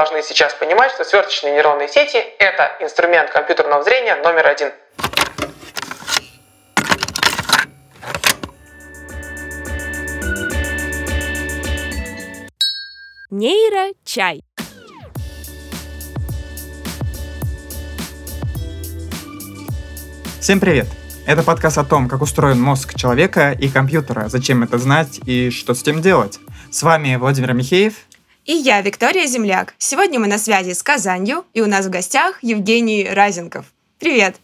должны сейчас понимать, что сверточные нейронные сети – это инструмент компьютерного зрения номер один. Нейрочай. Всем привет! Это подкаст о том, как устроен мозг человека и компьютера, зачем это знать и что с этим делать. С вами Владимир Михеев. И я, Виктория Земляк. Сегодня мы на связи с Казанью, и у нас в гостях Евгений Разенков. Привет!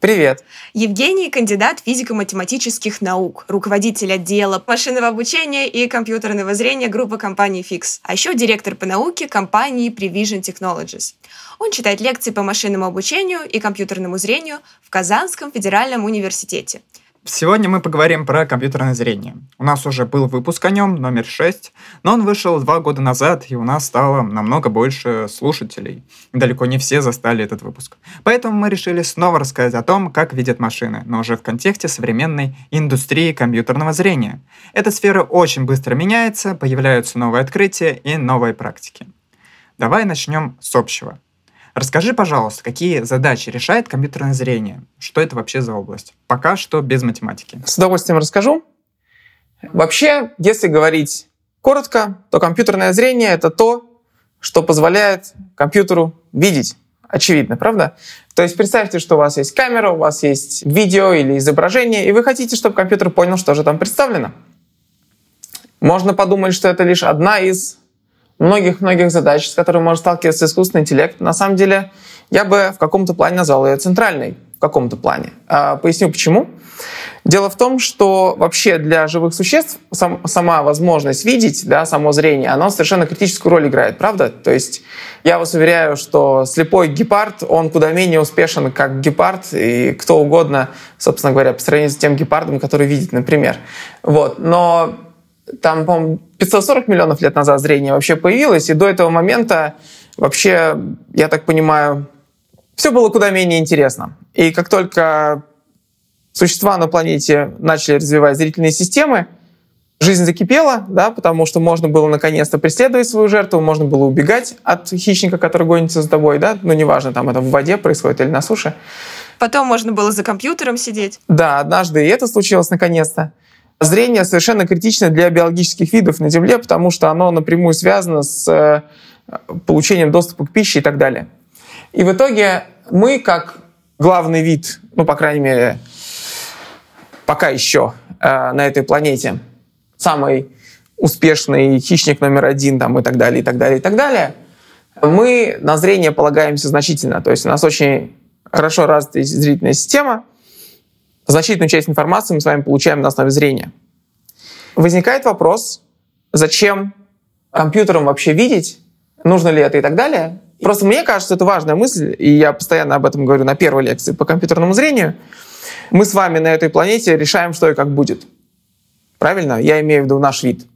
Привет. Евгений – кандидат физико-математических наук, руководитель отдела машинного обучения и компьютерного зрения группы компании Fix, а еще директор по науке компании Prevision Technologies. Он читает лекции по машинному обучению и компьютерному зрению в Казанском федеральном университете – Сегодня мы поговорим про компьютерное зрение. У нас уже был выпуск о нем, номер 6, но он вышел два года назад, и у нас стало намного больше слушателей. далеко не все застали этот выпуск. Поэтому мы решили снова рассказать о том, как видят машины, но уже в контексте современной индустрии компьютерного зрения. Эта сфера очень быстро меняется, появляются новые открытия и новые практики. Давай начнем с общего. Расскажи, пожалуйста, какие задачи решает компьютерное зрение? Что это вообще за область? Пока что без математики. С удовольствием расскажу. Вообще, если говорить коротко, то компьютерное зрение — это то, что позволяет компьютеру видеть. Очевидно, правда? То есть представьте, что у вас есть камера, у вас есть видео или изображение, и вы хотите, чтобы компьютер понял, что же там представлено. Можно подумать, что это лишь одна из многих-многих задач, с которыми может сталкиваться искусственный интеллект, на самом деле я бы в каком-то плане назвал ее центральной, в каком-то плане. А, поясню почему. Дело в том, что вообще для живых существ сам, сама возможность видеть, да, само зрение, оно совершенно критическую роль играет, правда? То есть я вас уверяю, что слепой гепард, он куда менее успешен, как гепард, и кто угодно, собственно говоря, по сравнению с тем гепардом, который видит, например. Вот. Но там, по-моему, 540 миллионов лет назад зрение вообще появилось, и до этого момента вообще, я так понимаю, все было куда менее интересно. И как только существа на планете начали развивать зрительные системы, жизнь закипела, да, потому что можно было наконец-то преследовать свою жертву, можно было убегать от хищника, который гонится за тобой, да, ну неважно, там это в воде происходит или на суше. Потом можно было за компьютером сидеть. Да, однажды и это случилось наконец-то. Зрение совершенно критично для биологических видов на Земле, потому что оно напрямую связано с э, получением доступа к пище и так далее. И в итоге мы, как главный вид, ну, по крайней мере, пока еще э, на этой планете, самый успешный хищник номер один там, и так далее, и так далее, и так далее, мы на зрение полагаемся значительно. То есть у нас очень хорошо развитая зрительная система, значительную часть информации мы с вами получаем на основе зрения. Возникает вопрос, зачем компьютерам вообще видеть, нужно ли это и так далее. Просто мне кажется, это важная мысль, и я постоянно об этом говорю на первой лекции по компьютерному зрению. Мы с вами на этой планете решаем, что и как будет. Правильно? Я имею в виду наш вид.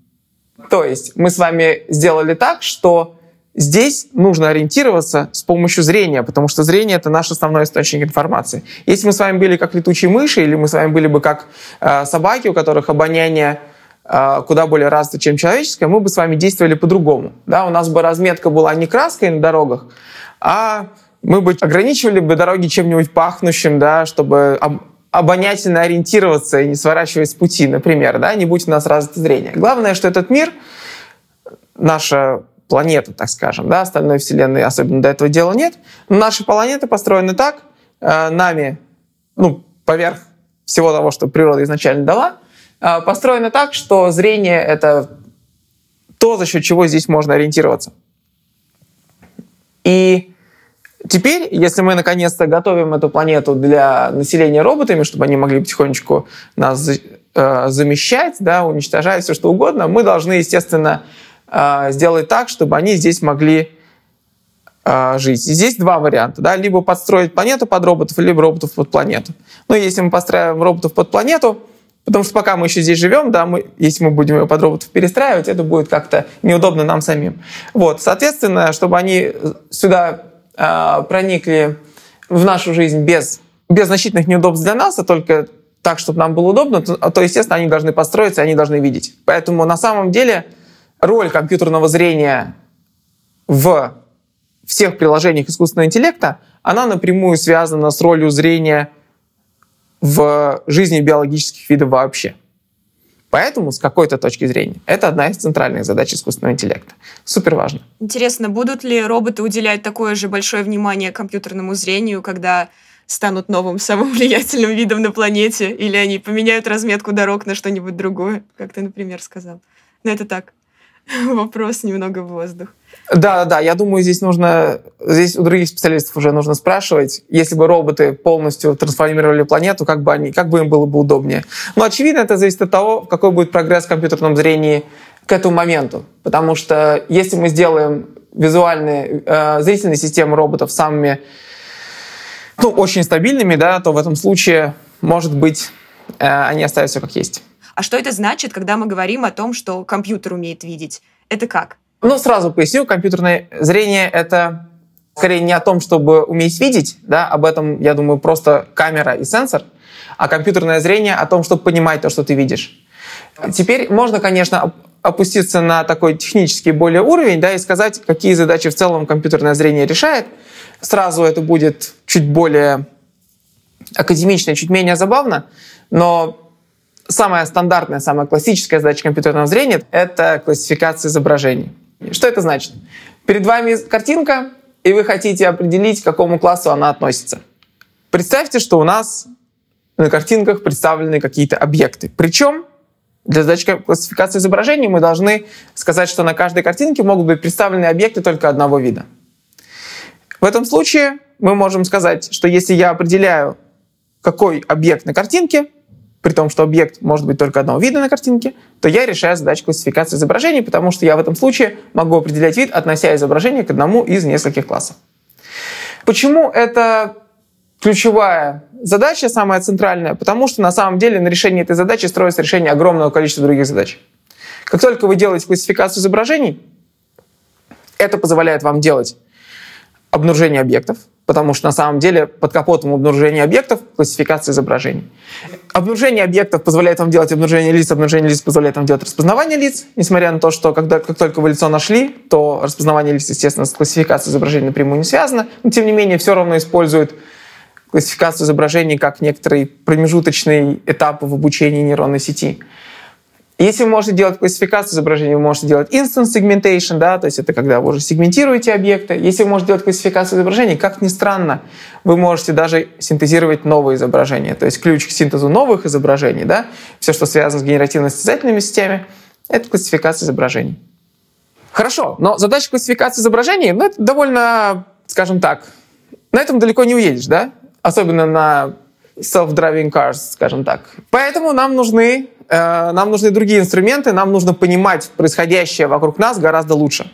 То есть мы с вами сделали так, что Здесь нужно ориентироваться с помощью зрения, потому что зрение — это наш основной источник информации. Если мы с вами были как летучие мыши, или мы с вами были бы как э, собаки, у которых обоняние э, куда более развито, чем человеческое, мы бы с вами действовали по-другому. Да? У нас бы разметка была не краской на дорогах, а мы бы ограничивали бы дороги чем-нибудь пахнущим, да, чтобы об, обонятельно ориентироваться и не сворачивать с пути, например, да, не будь у нас развито зрение. Главное, что этот мир, наша планету, так скажем, да, остальной Вселенной особенно до этого дела нет. Наши планеты построены так, э, нами, ну, поверх всего того, что природа изначально дала, э, так, что зрение — это то, за счет чего здесь можно ориентироваться. И теперь, если мы наконец-то готовим эту планету для населения роботами, чтобы они могли потихонечку нас э, замещать, да, уничтожать все что угодно, мы должны, естественно, сделать так, чтобы они здесь могли э, жить. И здесь два варианта. Да? Либо подстроить планету под роботов, либо роботов под планету. Но если мы построим роботов под планету, потому что пока мы еще здесь живем, да, мы, если мы будем ее под роботов перестраивать, это будет как-то неудобно нам самим. Вот, соответственно, чтобы они сюда э, проникли в нашу жизнь без, без значительных неудобств для нас, а только так, чтобы нам было удобно, то, то, естественно, они должны построиться, они должны видеть. Поэтому на самом деле роль компьютерного зрения в всех приложениях искусственного интеллекта, она напрямую связана с ролью зрения в жизни биологических видов вообще. Поэтому, с какой-то точки зрения, это одна из центральных задач искусственного интеллекта. Супер важно. Интересно, будут ли роботы уделять такое же большое внимание компьютерному зрению, когда станут новым самым влиятельным видом на планете, или они поменяют разметку дорог на что-нибудь другое, как ты, например, сказал. Но это так. Вопрос немного в воздух. Да, да, да. Я думаю, здесь нужно, здесь у других специалистов уже нужно спрашивать, если бы роботы полностью трансформировали планету, как бы они, как бы им было бы удобнее. Но очевидно, это зависит от того, какой будет прогресс в компьютерном зрении к этому моменту. Потому что если мы сделаем визуальные, э, зрительные системы роботов самыми, ну, очень стабильными, да, то в этом случае, может быть, э, они все как есть. А что это значит, когда мы говорим о том, что компьютер умеет видеть? Это как? Ну, сразу поясню, компьютерное зрение — это скорее не о том, чтобы уметь видеть, да, об этом, я думаю, просто камера и сенсор, а компьютерное зрение о том, чтобы понимать то, что ты видишь. Теперь можно, конечно, опуститься на такой технический более уровень, да, и сказать, какие задачи в целом компьютерное зрение решает. Сразу это будет чуть более академично, чуть менее забавно, но Самая стандартная, самая классическая задача компьютерного зрения — это классификация изображений. Что это значит? Перед вами картинка, и вы хотите определить, к какому классу она относится. Представьте, что у нас на картинках представлены какие-то объекты. Причем для задачи классификации изображений мы должны сказать, что на каждой картинке могут быть представлены объекты только одного вида. В этом случае мы можем сказать, что если я определяю, какой объект на картинке, при том, что объект может быть только одного вида на картинке, то я решаю задачу классификации изображений, потому что я в этом случае могу определять вид, относя изображение к одному из нескольких классов. Почему это ключевая задача, самая центральная? Потому что на самом деле на решение этой задачи строится решение огромного количества других задач. Как только вы делаете классификацию изображений, это позволяет вам делать обнаружение объектов, потому что на самом деле под капотом обнаружения объектов классификация изображений. Обнаружение объектов позволяет вам делать обнаружение лиц, обнаружение лиц позволяет вам делать распознавание лиц, несмотря на то, что когда, как только вы лицо нашли, то распознавание лиц, естественно, с классификацией изображений напрямую не связано, но тем не менее все равно использует классификацию изображений как некоторый промежуточный этап в обучении нейронной сети. Если вы можете делать классификацию изображений, вы можете делать instance segmentation, да, то есть это когда вы уже сегментируете объекты. Если вы можете делать классификацию изображений, как ни странно, вы можете даже синтезировать новые изображения. То есть ключ к синтезу новых изображений, да, все, что связано с генеративно-состязательными системами, это классификация изображений. Хорошо, но задача классификации изображений, ну, это довольно, скажем так, на этом далеко не уедешь, да? Особенно на self-driving cars, скажем так. Поэтому нам нужны Э, нам нужны другие инструменты, нам нужно понимать происходящее вокруг нас гораздо лучше.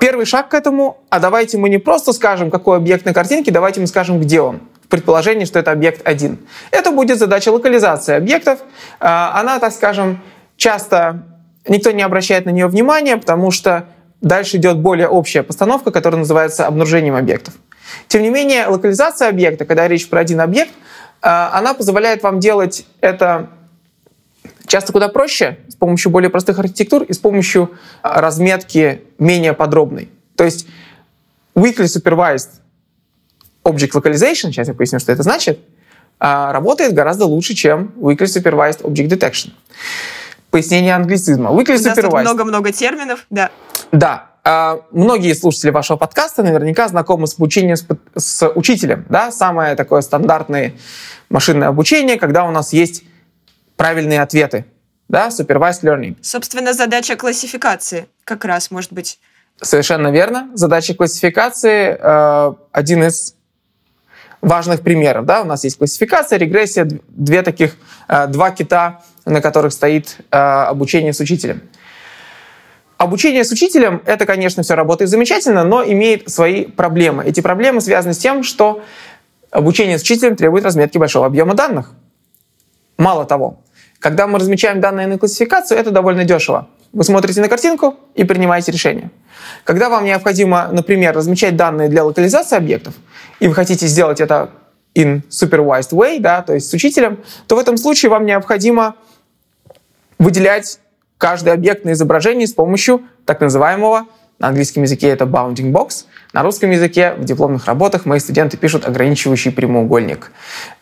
Первый шаг к этому, а давайте мы не просто скажем, какой объект на картинке, давайте мы скажем, где он. В предположении, что это объект один. Это будет задача локализации объектов. Э, она, так скажем, часто никто не обращает на нее внимания, потому что дальше идет более общая постановка, которая называется обнаружением объектов. Тем не менее, локализация объекта, когда речь про один объект, она позволяет вам делать это Часто куда проще с помощью более простых архитектур и с помощью а, разметки менее подробной. То есть weakly supervised object localization, сейчас я поясню, что это значит, а, работает гораздо лучше, чем weakly supervised object detection. Пояснение англицизма. Weakly supervised. много-много терминов, да. Да. А, многие слушатели вашего подкаста наверняка знакомы с обучением с, с учителем. Да? Самое такое стандартное машинное обучение, когда у нас есть правильные ответы. Да, supervised learning. Собственно, задача классификации как раз может быть. Совершенно верно. Задача классификации э, один из важных примеров. Да? У нас есть классификация, регрессия, две таких, э, два кита, на которых стоит э, обучение с учителем. Обучение с учителем, это, конечно, все работает замечательно, но имеет свои проблемы. Эти проблемы связаны с тем, что обучение с учителем требует разметки большого объема данных. Мало того, когда мы размечаем данные на классификацию, это довольно дешево. Вы смотрите на картинку и принимаете решение. Когда вам необходимо, например, размечать данные для локализации объектов, и вы хотите сделать это in supervised way, да, то есть с учителем, то в этом случае вам необходимо выделять каждый объект на изображении с помощью так называемого на английском языке это bounding box, на русском языке в дипломных работах мои студенты пишут ограничивающий прямоугольник.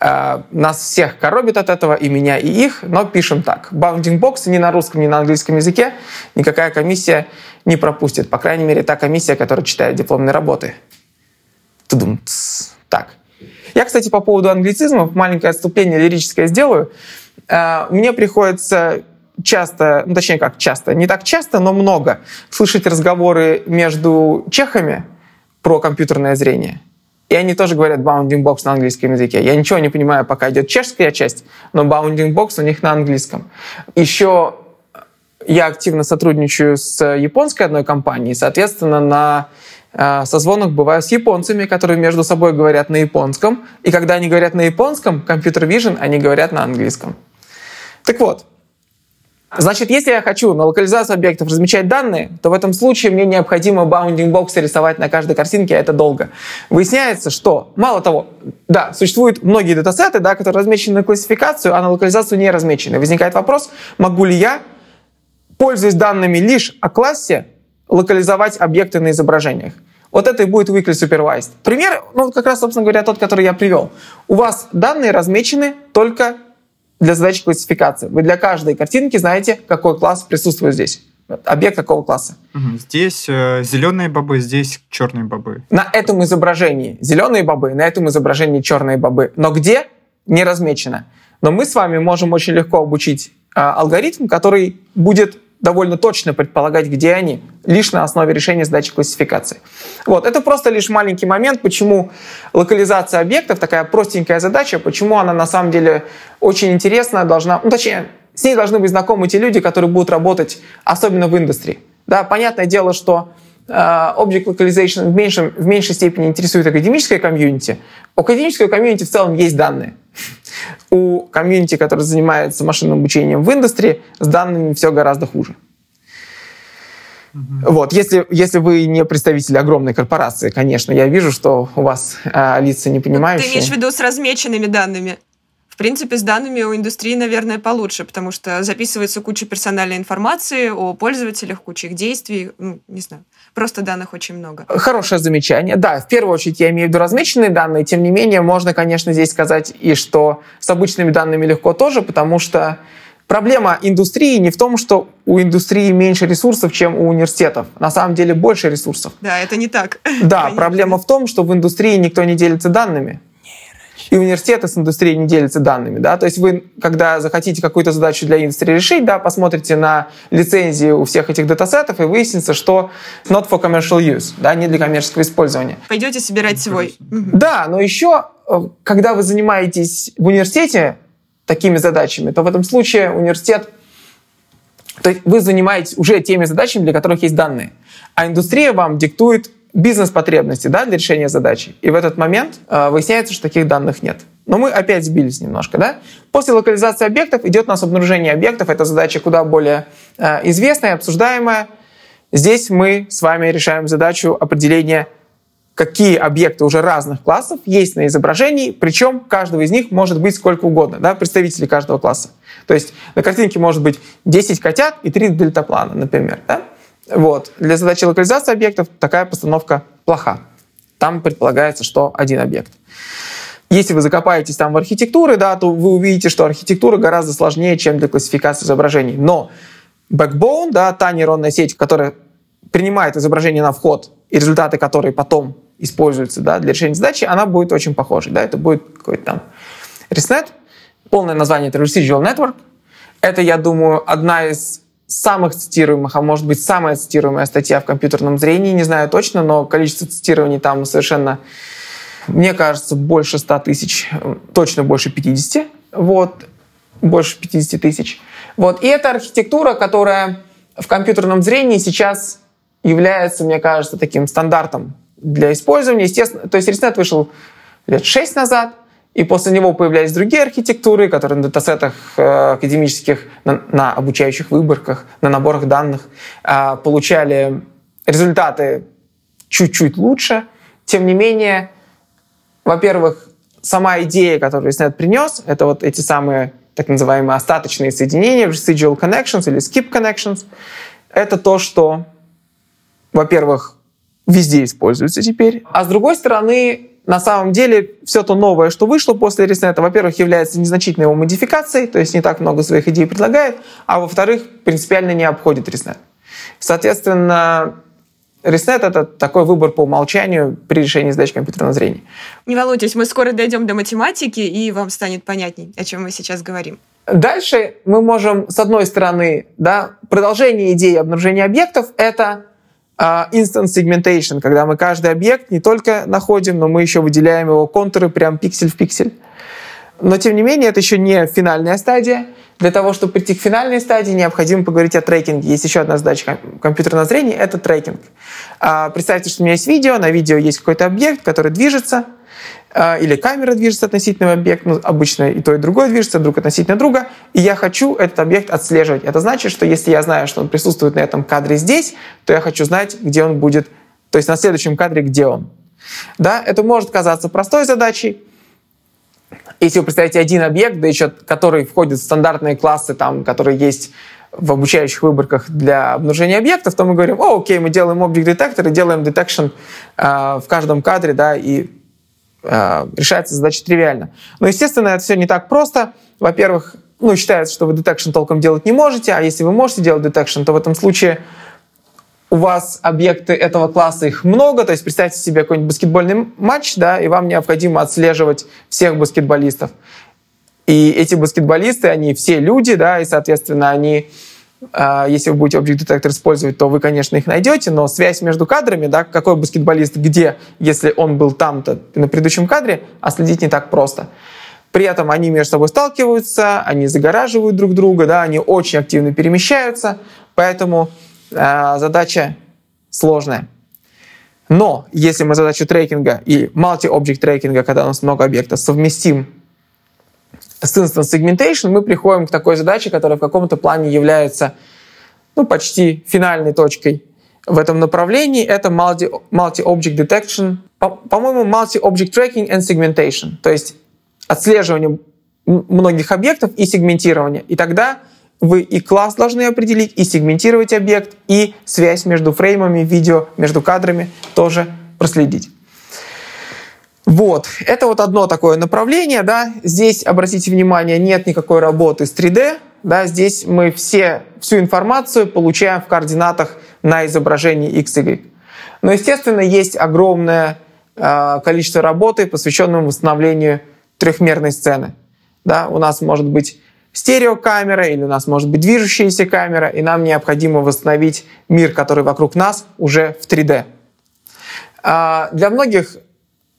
Э, нас всех коробит от этого, и меня, и их, но пишем так. Bounding box ни на русском, ни на английском языке никакая комиссия не пропустит. По крайней мере, та комиссия, которая читает дипломные работы. Тудум. Так. Я, кстати, по поводу англицизмов маленькое отступление лирическое сделаю. Э, мне приходится часто, ну, точнее как часто, не так часто, но много слышать разговоры между чехами про компьютерное зрение. И они тоже говорят bounding box на английском языке. Я ничего не понимаю, пока идет чешская часть, но bounding box у них на английском. Еще я активно сотрудничаю с японской одной компанией, соответственно, на э, созвонах бываю с японцами, которые между собой говорят на японском. И когда они говорят на японском, компьютер vision, они говорят на английском. Так вот, Значит, если я хочу на локализацию объектов размещать данные, то в этом случае мне необходимо box рисовать на каждой картинке, а это долго. Выясняется, что, мало того, да, существуют многие датасеты, да, которые размечены на классификацию, а на локализацию не размечены. Возникает вопрос, могу ли я, пользуясь данными лишь о классе, локализовать объекты на изображениях. Вот это и будет weekly supervised. Пример, ну, как раз, собственно говоря, тот, который я привел. У вас данные размечены только для задачи классификации. Вы для каждой картинки знаете, какой класс присутствует здесь. Объект какого класса. Здесь э, зеленые бобы, здесь черные бобы. На этом изображении зеленые бобы, на этом изображении черные бобы. Но где? Не размечено. Но мы с вами можем очень легко обучить э, алгоритм, который будет довольно точно предполагать, где они, лишь на основе решения задачи классификации. Вот. Это просто лишь маленький момент, почему локализация объектов, такая простенькая задача, почему она на самом деле очень интересна, должна, ну, точнее, с ней должны быть знакомы те люди, которые будут работать, особенно в индустрии. Да, понятное дело, что э, Object Localization в, меньшем, в меньшей степени интересует академическое комьюнити. У академического комьюнити в целом есть данные. У комьюнити, который занимается машинным обучением в индустрии, с данными все гораздо хуже. Угу. Вот, если, если вы не представитель огромной корпорации, конечно, я вижу, что у вас э, лица не понимающие. Ты имеешь в виду с размеченными данными? В принципе, с данными у индустрии, наверное, получше, потому что записывается куча персональной информации о пользователях, куча их действий, ну, не знаю, просто данных очень много. Хорошее замечание. Да, в первую очередь я имею в виду размеченные данные, тем не менее, можно, конечно, здесь сказать и что с обычными данными легко тоже, потому что Проблема индустрии не в том, что у индустрии меньше ресурсов, чем у университетов. На самом деле больше ресурсов. Да, это не так. Да, проблема в том, что в индустрии никто не делится данными и университеты с индустрией не делятся данными. Да? То есть вы, когда захотите какую-то задачу для индустрии решить, да, посмотрите на лицензии у всех этих датасетов и выяснится, что not for commercial use, да, не для коммерческого использования. Пойдете собирать свой. Да, но еще, э, когда вы занимаетесь в университете такими задачами, то в этом случае университет то есть вы занимаетесь уже теми задачами, для которых есть данные. А индустрия вам диктует бизнес-потребности да, для решения задачи. И в этот момент э, выясняется, что таких данных нет. Но мы опять сбились немножко. Да? После локализации объектов идет у нас обнаружение объектов. Это задача куда более э, известная, обсуждаемая. Здесь мы с вами решаем задачу определения, какие объекты уже разных классов есть на изображении, причем каждого из них может быть сколько угодно, да, представители каждого класса. То есть на картинке может быть 10 котят и 3 дельтаплана, например. Да? Вот. Для задачи локализации объектов такая постановка плоха. Там предполагается, что один объект. Если вы закопаетесь там в архитектуры, да, то вы увидите, что архитектура гораздо сложнее, чем для классификации изображений. Но backbone, да, та нейронная сеть, которая принимает изображение на вход, и результаты которые потом используются да, для решения задачи, она будет очень похожей. Да, это будет какой-то там ResNet. Полное название это Residual Network. Это, я думаю, одна из самых цитируемых, а может быть самая цитируемая статья в компьютерном зрении, не знаю точно, но количество цитирований там совершенно, мне кажется, больше 100 тысяч, точно больше 50, вот, больше 50 тысяч. Вот. И это архитектура, которая в компьютерном зрении сейчас является, мне кажется, таким стандартом для использования. Естественно, то есть ResNet вышел лет 6 назад, и после него появлялись другие архитектуры, которые на датасетах э, академических, на, на обучающих выборках, на наборах данных э, получали результаты чуть-чуть лучше. Тем не менее, во-первых, сама идея, которую ResNet принес, это вот эти самые так называемые остаточные соединения, residual connections или skip connections, это то, что во-первых, везде используется теперь. А с другой стороны, на самом деле, все то новое, что вышло после ResNet, во-первых, является незначительной его модификацией, то есть не так много своих идей предлагает, а во-вторых, принципиально не обходит ResNet. Соответственно, ResNet — это такой выбор по умолчанию при решении задач компьютерного зрения. Не волнуйтесь, мы скоро дойдем до математики, и вам станет понятней, о чем мы сейчас говорим. Дальше мы можем, с одной стороны, да, продолжение идеи обнаружения объектов — это instant segmentation, когда мы каждый объект не только находим, но мы еще выделяем его контуры прям пиксель в пиксель. Но, тем не менее, это еще не финальная стадия. Для того, чтобы прийти к финальной стадии, необходимо поговорить о трекинге. Есть еще одна задача компьютерного зрения — это трекинг. Uh, представьте, что у меня есть видео, на видео есть какой-то объект, который движется — а, или камера движется относительно объекта, ну, обычно и то, и другое движется друг относительно друга, и я хочу этот объект отслеживать. Это значит, что если я знаю, что он присутствует на этом кадре здесь, то я хочу знать, где он будет, то есть на следующем кадре, где он. Да, это может казаться простой задачей, если вы представите один объект, да еще который входит в стандартные классы, там, которые есть в обучающих выборках для обнаружения объектов, то мы говорим, о, окей, мы делаем объект детектор и делаем detection э, в каждом кадре, да, и решается задача тривиально. Но, естественно, это все не так просто. Во-первых, ну, считается, что вы detection толком делать не можете, а если вы можете делать detection, то в этом случае у вас объекты этого класса, их много, то есть представьте себе какой-нибудь баскетбольный матч, да, и вам необходимо отслеживать всех баскетболистов. И эти баскетболисты, они все люди, да, и, соответственно, они а, если вы будете Object Detector использовать, то вы, конечно, их найдете, но связь между кадрами, да, какой баскетболист где, если он был там-то на предыдущем кадре, отследить не так просто. При этом они между собой сталкиваются, они загораживают друг друга, да, они очень активно перемещаются, поэтому э, задача сложная. Но если мы задачу трекинга и multi-object трекинга, когда у нас много объектов, совместим с Instance Segmentation мы приходим к такой задаче, которая в каком-то плане является ну, почти финальной точкой в этом направлении. Это multi-object multi detection, по-моему, multi-object tracking and segmentation, то есть отслеживание многих объектов и сегментирование. И тогда вы и класс должны определить, и сегментировать объект, и связь между фреймами, видео, между кадрами тоже проследить. Вот, это вот одно такое направление, да. Здесь, обратите внимание, нет никакой работы с 3D, да. Здесь мы все, всю информацию получаем в координатах на изображении x, y. Но, естественно, есть огромное э, количество работы, посвященное восстановлению трехмерной сцены. Да, у нас может быть стереокамера или у нас может быть движущаяся камера, и нам необходимо восстановить мир, который вокруг нас, уже в 3D. А для многих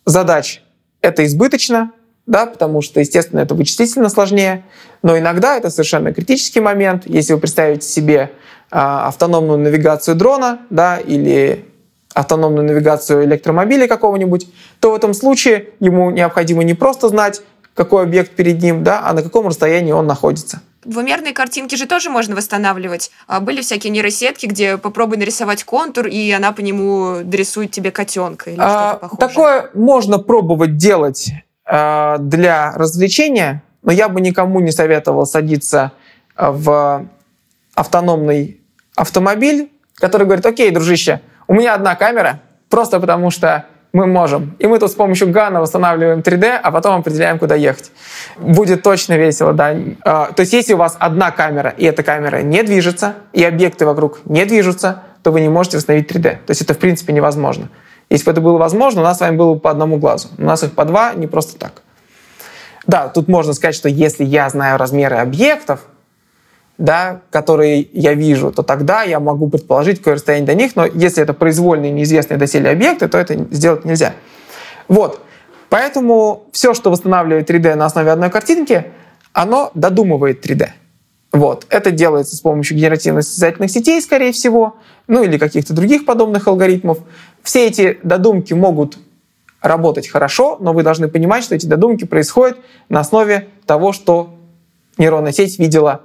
задач это избыточно, да, потому что, естественно, это вычислительно сложнее, но иногда это совершенно критический момент. Если вы представите себе э, автономную навигацию дрона да, или автономную навигацию электромобиля какого-нибудь, то в этом случае ему необходимо не просто знать, какой объект перед ним, да, а на каком расстоянии он находится. Двумерные картинки же тоже можно восстанавливать. А были всякие нейросетки, где попробуй нарисовать контур, и она по нему дорисует тебе котенка или а, что-то похожее. Такое можно пробовать делать э, для развлечения, но я бы никому не советовал садиться в автономный автомобиль, который говорит, окей, дружище, у меня одна камера, просто потому что мы можем. И мы тут с помощью гана восстанавливаем 3D, а потом определяем, куда ехать. Будет точно весело, да. А, то есть если у вас одна камера, и эта камера не движется, и объекты вокруг не движутся, то вы не можете восстановить 3D. То есть это в принципе невозможно. Если бы это было возможно, у нас с вами было бы по одному глазу. У нас их по два, не просто так. Да, тут можно сказать, что если я знаю размеры объектов, да, которые я вижу, то тогда я могу предположить, какое расстояние до них, но если это произвольные, неизвестные доселе объекты, то это сделать нельзя. Вот. Поэтому все, что восстанавливает 3D на основе одной картинки, оно додумывает 3D. Вот. Это делается с помощью генеративных состязательных сетей, скорее всего, ну или каких-то других подобных алгоритмов. Все эти додумки могут работать хорошо, но вы должны понимать, что эти додумки происходят на основе того, что нейронная сеть видела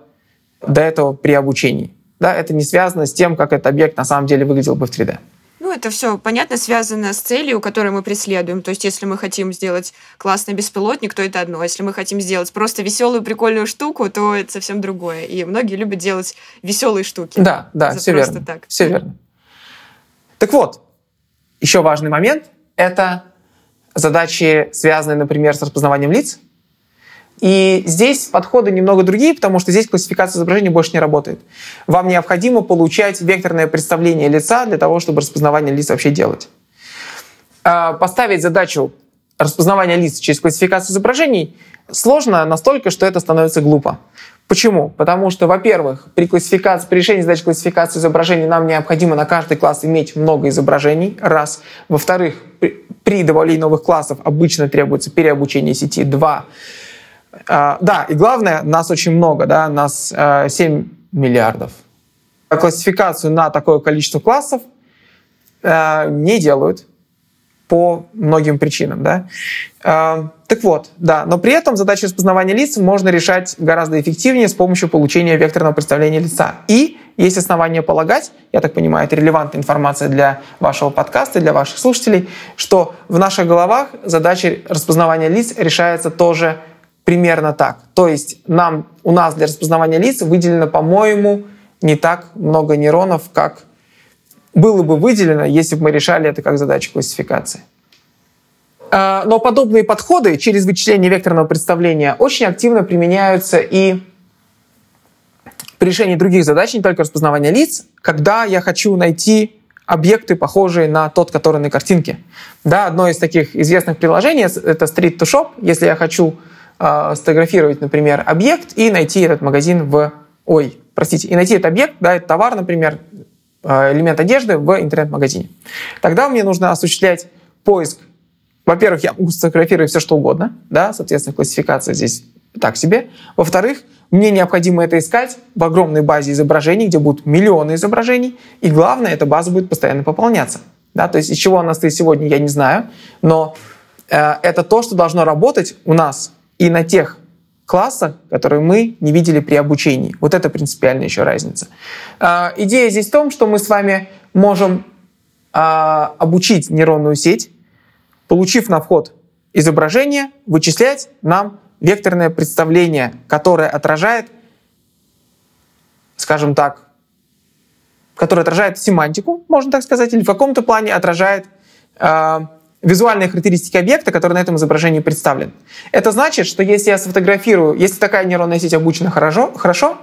до этого при обучении. Да, это не связано с тем, как этот объект на самом деле выглядел бы в 3D. Ну, это все понятно, связано с целью, которую мы преследуем. То есть, если мы хотим сделать классный беспилотник, то это одно. Если мы хотим сделать просто веселую, прикольную штуку, то это совсем другое. И многие любят делать веселые штуки. Да, да, все верно. Так. Все верно. Так вот, еще важный момент — это задачи, связанные, например, с распознаванием лиц. И здесь подходы немного другие, потому что здесь классификация изображений больше не работает. Вам необходимо получать векторное представление лица для того, чтобы распознавание лиц вообще делать. А, поставить задачу распознавания лиц через классификацию изображений сложно настолько, что это становится глупо. Почему? Потому что, во-первых, при, классификации, при решении задач классификации изображений нам необходимо на каждый класс иметь много изображений, раз. Во-вторых, при, при добавлении новых классов обычно требуется переобучение сети, два. А, да, и главное, нас очень много, да, нас а, 7 миллиардов. Классификацию на такое количество классов а, не делают по многим причинам. Да? Э, так вот, да, но при этом задачу распознавания лиц можно решать гораздо эффективнее с помощью получения векторного представления лица. И есть основания полагать, я так понимаю, это релевантная информация для вашего подкаста, для ваших слушателей, что в наших головах задача распознавания лиц решается тоже примерно так. То есть нам, у нас для распознавания лиц выделено, по-моему, не так много нейронов, как было бы выделено, если бы мы решали это как задачу классификации. А, но подобные подходы через вычисление векторного представления очень активно применяются и при решении других задач, не только распознавания лиц, когда я хочу найти объекты, похожие на тот, который на картинке. Да, одно из таких известных приложений — это Street to Shop. Если я хочу э, сфотографировать, например, объект и найти этот магазин в... Ой, простите, и найти этот объект, да, этот товар, например, Э, элемент одежды в интернет-магазине. Тогда мне нужно осуществлять поиск. Во-первых, я могу сфотографировать все, что угодно, да, соответственно, классификация здесь так себе. Во-вторых, мне необходимо это искать в огромной базе изображений, где будут миллионы изображений, и главное, эта база будет постоянно пополняться. Да, то есть из чего она стоит сегодня, я не знаю, но э, это то, что должно работать у нас и на тех класса, который мы не видели при обучении. Вот это принципиальная еще разница. А, идея здесь в том, что мы с вами можем а, обучить нейронную сеть, получив на вход изображение, вычислять нам векторное представление, которое отражает, скажем так, которое отражает семантику, можно так сказать, или в каком-то плане отражает э, визуальные характеристики объекта, который на этом изображении представлен. Это значит, что если я сфотографирую, если такая нейронная сеть обучена хорошо, хорошо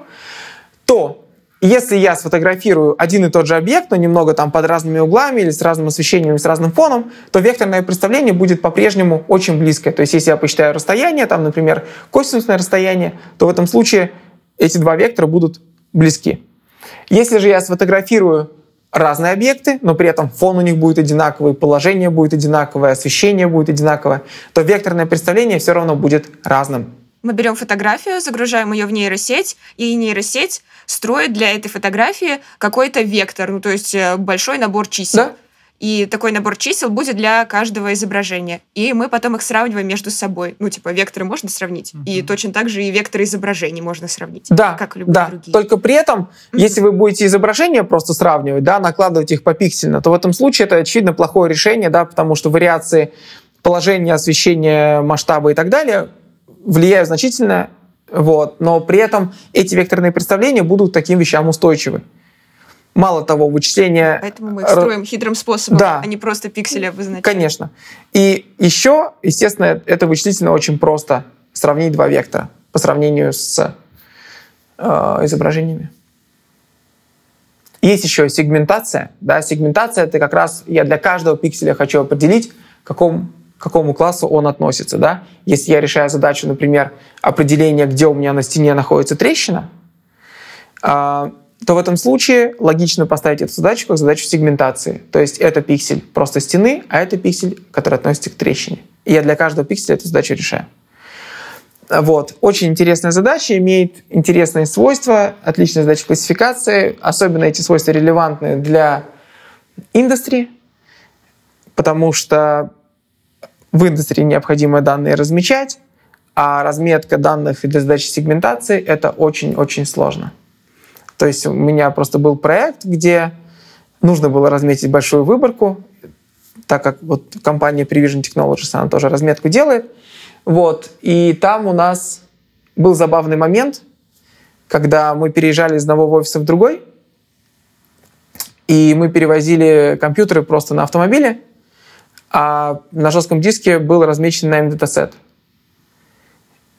то если я сфотографирую один и тот же объект, но немного там под разными углами или с разным освещением, с разным фоном, то векторное представление будет по-прежнему очень близкое. То есть если я посчитаю расстояние, там, например, косинусное расстояние, то в этом случае эти два вектора будут близки. Если же я сфотографирую разные объекты, но при этом фон у них будет одинаковый, положение будет одинаковое, освещение будет одинаковое, то векторное представление все равно будет разным. Мы берем фотографию, загружаем ее в нейросеть, и нейросеть строит для этой фотографии какой-то вектор, ну то есть э, большой набор чисел. Да? И такой набор чисел будет для каждого изображения. И мы потом их сравниваем между собой. Ну, типа, векторы можно сравнить. Uh-huh. И точно так же и векторы изображений можно сравнить. Да, как любые да. другие. Только при этом, uh-huh. если вы будете изображения просто сравнивать, да, накладывать их попиксельно, то в этом случае это, очевидно, плохое решение, да, потому что вариации положения, освещения, масштаба и так далее влияют значительно, вот, но при этом эти векторные представления будут таким вещам устойчивы. Мало того, вычисление... Поэтому мы их строим хитрым способом, да. а не просто пиксели обозначать. Конечно. И еще, естественно, это вычислительно очень просто сравнить два вектора по сравнению с э, изображениями. Есть еще сегментация. Да? Сегментация — это как раз я для каждого пикселя хочу определить, к какому, к какому классу он относится. Да? Если я решаю задачу, например, определения, где у меня на стене находится трещина, э, то в этом случае логично поставить эту задачу как задачу сегментации. То есть это пиксель просто стены, а это пиксель, который относится к трещине. И я для каждого пикселя эту задачу решаю. Вот. Очень интересная задача, имеет интересные свойства, отличная задача классификации. Особенно эти свойства релевантны для индустрии, потому что в индустрии необходимо данные размечать, а разметка данных для задачи сегментации — это очень-очень сложно. То есть у меня просто был проект, где нужно было разметить большую выборку, так как вот компания Prevision Technologies, она тоже разметку делает. Вот. И там у нас был забавный момент, когда мы переезжали из одного офиса в другой, и мы перевозили компьютеры просто на автомобиле, а на жестком диске был размечен нами датасет.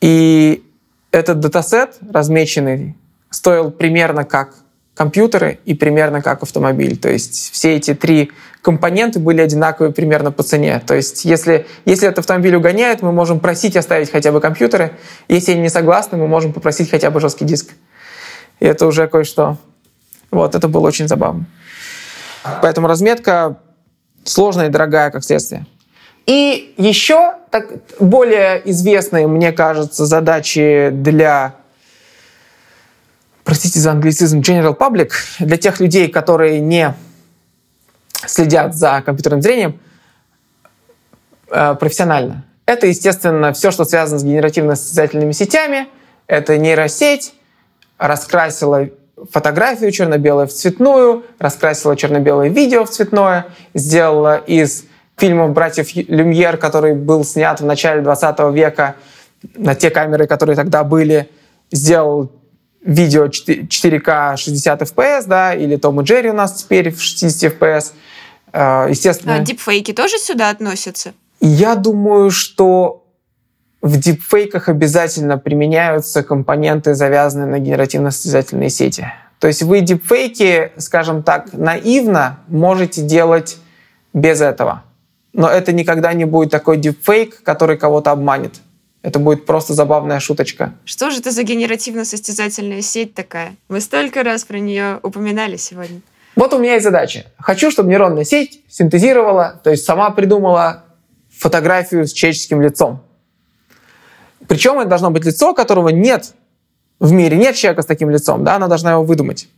И этот датасет размеченный стоил примерно как компьютеры и примерно как автомобиль. То есть все эти три компоненты были одинаковые примерно по цене. То есть если, если этот автомобиль угоняет, мы можем просить оставить хотя бы компьютеры. Если они не согласны, мы можем попросить хотя бы жесткий диск. И это уже кое-что. Вот, это было очень забавно. Поэтому разметка сложная и дорогая, как следствие. И еще так, более известные, мне кажется, задачи для простите за англицизм, general public, для тех людей, которые не следят за компьютерным зрением э, профессионально. Это, естественно, все, что связано с генеративно-состязательными сетями. Это нейросеть, раскрасила фотографию черно-белую в цветную, раскрасила черно-белое видео в цветное, сделала из фильмов братьев Люмьер, который был снят в начале 20 века на те камеры, которые тогда были, сделал видео 4К 60 FPS, да, или Том и Джерри у нас теперь в 60 FPS. Э, естественно. А дипфейки тоже сюда относятся? Я думаю, что в дипфейках обязательно применяются компоненты, завязанные на генеративно-состязательные сети. То есть вы дипфейки, скажем так, наивно можете делать без этого. Но это никогда не будет такой дипфейк, который кого-то обманет. Это будет просто забавная шуточка. Что же это за генеративно-состязательная сеть такая? Мы столько раз про нее упоминали сегодня. Вот у меня есть задача. Хочу, чтобы нейронная сеть синтезировала, то есть сама придумала фотографию с человеческим лицом. Причем это должно быть лицо, которого нет в мире, нет человека с таким лицом, да, она должна его выдумать.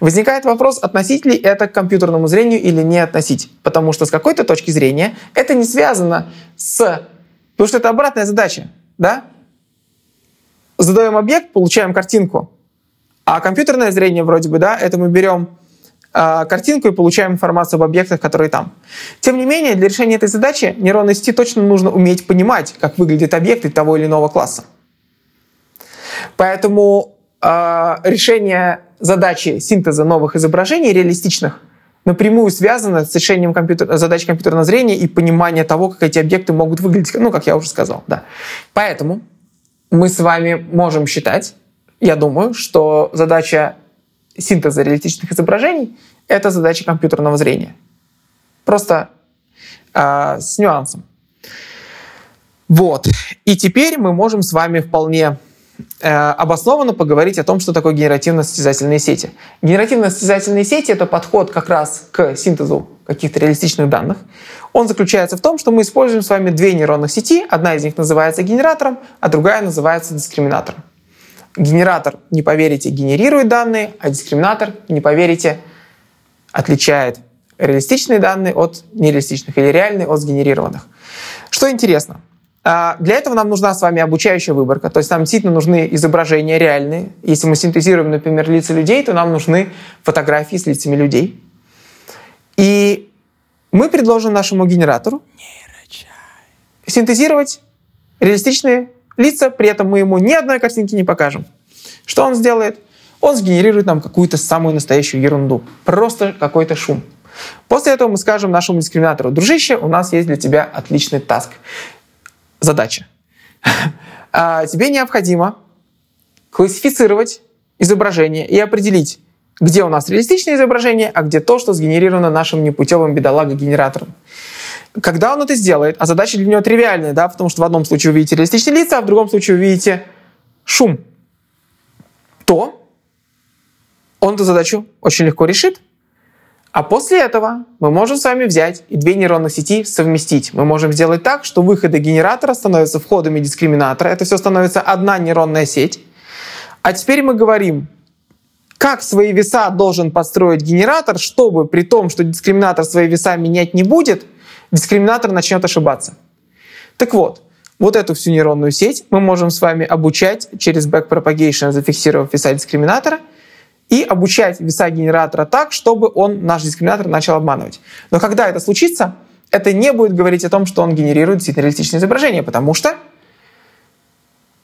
Возникает вопрос, относить ли это к компьютерному зрению или не относить. Потому что с какой-то точки зрения это не связано с... Потому что это обратная задача да? Задаем объект, получаем картинку. А компьютерное зрение вроде бы, да, это мы берем э, картинку и получаем информацию об объектах, которые там. Тем не менее, для решения этой задачи нейронной сети точно нужно уметь понимать, как выглядят объекты того или иного класса. Поэтому э, решение задачи синтеза новых изображений реалистичных напрямую связано с решением компьютер, задач компьютерного зрения и понимания того, как эти объекты могут выглядеть, ну, как я уже сказал, да. Поэтому мы с вами можем считать, я думаю, что задача синтеза реалистичных изображений — это задача компьютерного зрения. Просто э, с нюансом. Вот. И теперь мы можем с вами вполне обоснованно поговорить о том, что такое генеративно-состязательные сети. Генеративно-состязательные сети — это подход как раз к синтезу каких-то реалистичных данных. Он заключается в том, что мы используем с вами две нейронных сети. Одна из них называется генератором, а другая называется дискриминатором. Генератор, не поверите, генерирует данные, а дискриминатор, не поверите, отличает реалистичные данные от нереалистичных или реальные от сгенерированных. Что интересно, для этого нам нужна с вами обучающая выборка, то есть нам действительно нужны изображения реальные. Если мы синтезируем, например, лица людей, то нам нужны фотографии с лицами людей. И мы предложим нашему генератору синтезировать реалистичные лица, при этом мы ему ни одной картинки не покажем. Что он сделает? Он сгенерирует нам какую-то самую настоящую ерунду. Просто какой-то шум. После этого мы скажем нашему дискриминатору, дружище, у нас есть для тебя отличный таск задача. А, тебе необходимо классифицировать изображение и определить, где у нас реалистичное изображение, а где то, что сгенерировано нашим непутевым бедолаго-генератором. Когда он это сделает, а задача для него тривиальная, да, потому что в одном случае вы видите реалистичные лица, а в другом случае вы видите шум, то он эту задачу очень легко решит, а после этого мы можем с вами взять и две нейронных сети совместить. Мы можем сделать так, что выходы генератора становятся входами дискриминатора. Это все становится одна нейронная сеть. А теперь мы говорим, как свои веса должен подстроить генератор, чтобы при том, что дискриминатор свои веса менять не будет, дискриминатор начнет ошибаться. Так вот, вот эту всю нейронную сеть мы можем с вами обучать через backpropagation, зафиксировав веса дискриминатора — и обучать веса генератора так, чтобы он наш дискриминатор начал обманывать. Но когда это случится, это не будет говорить о том, что он генерирует действительно реалистичное изображение, потому что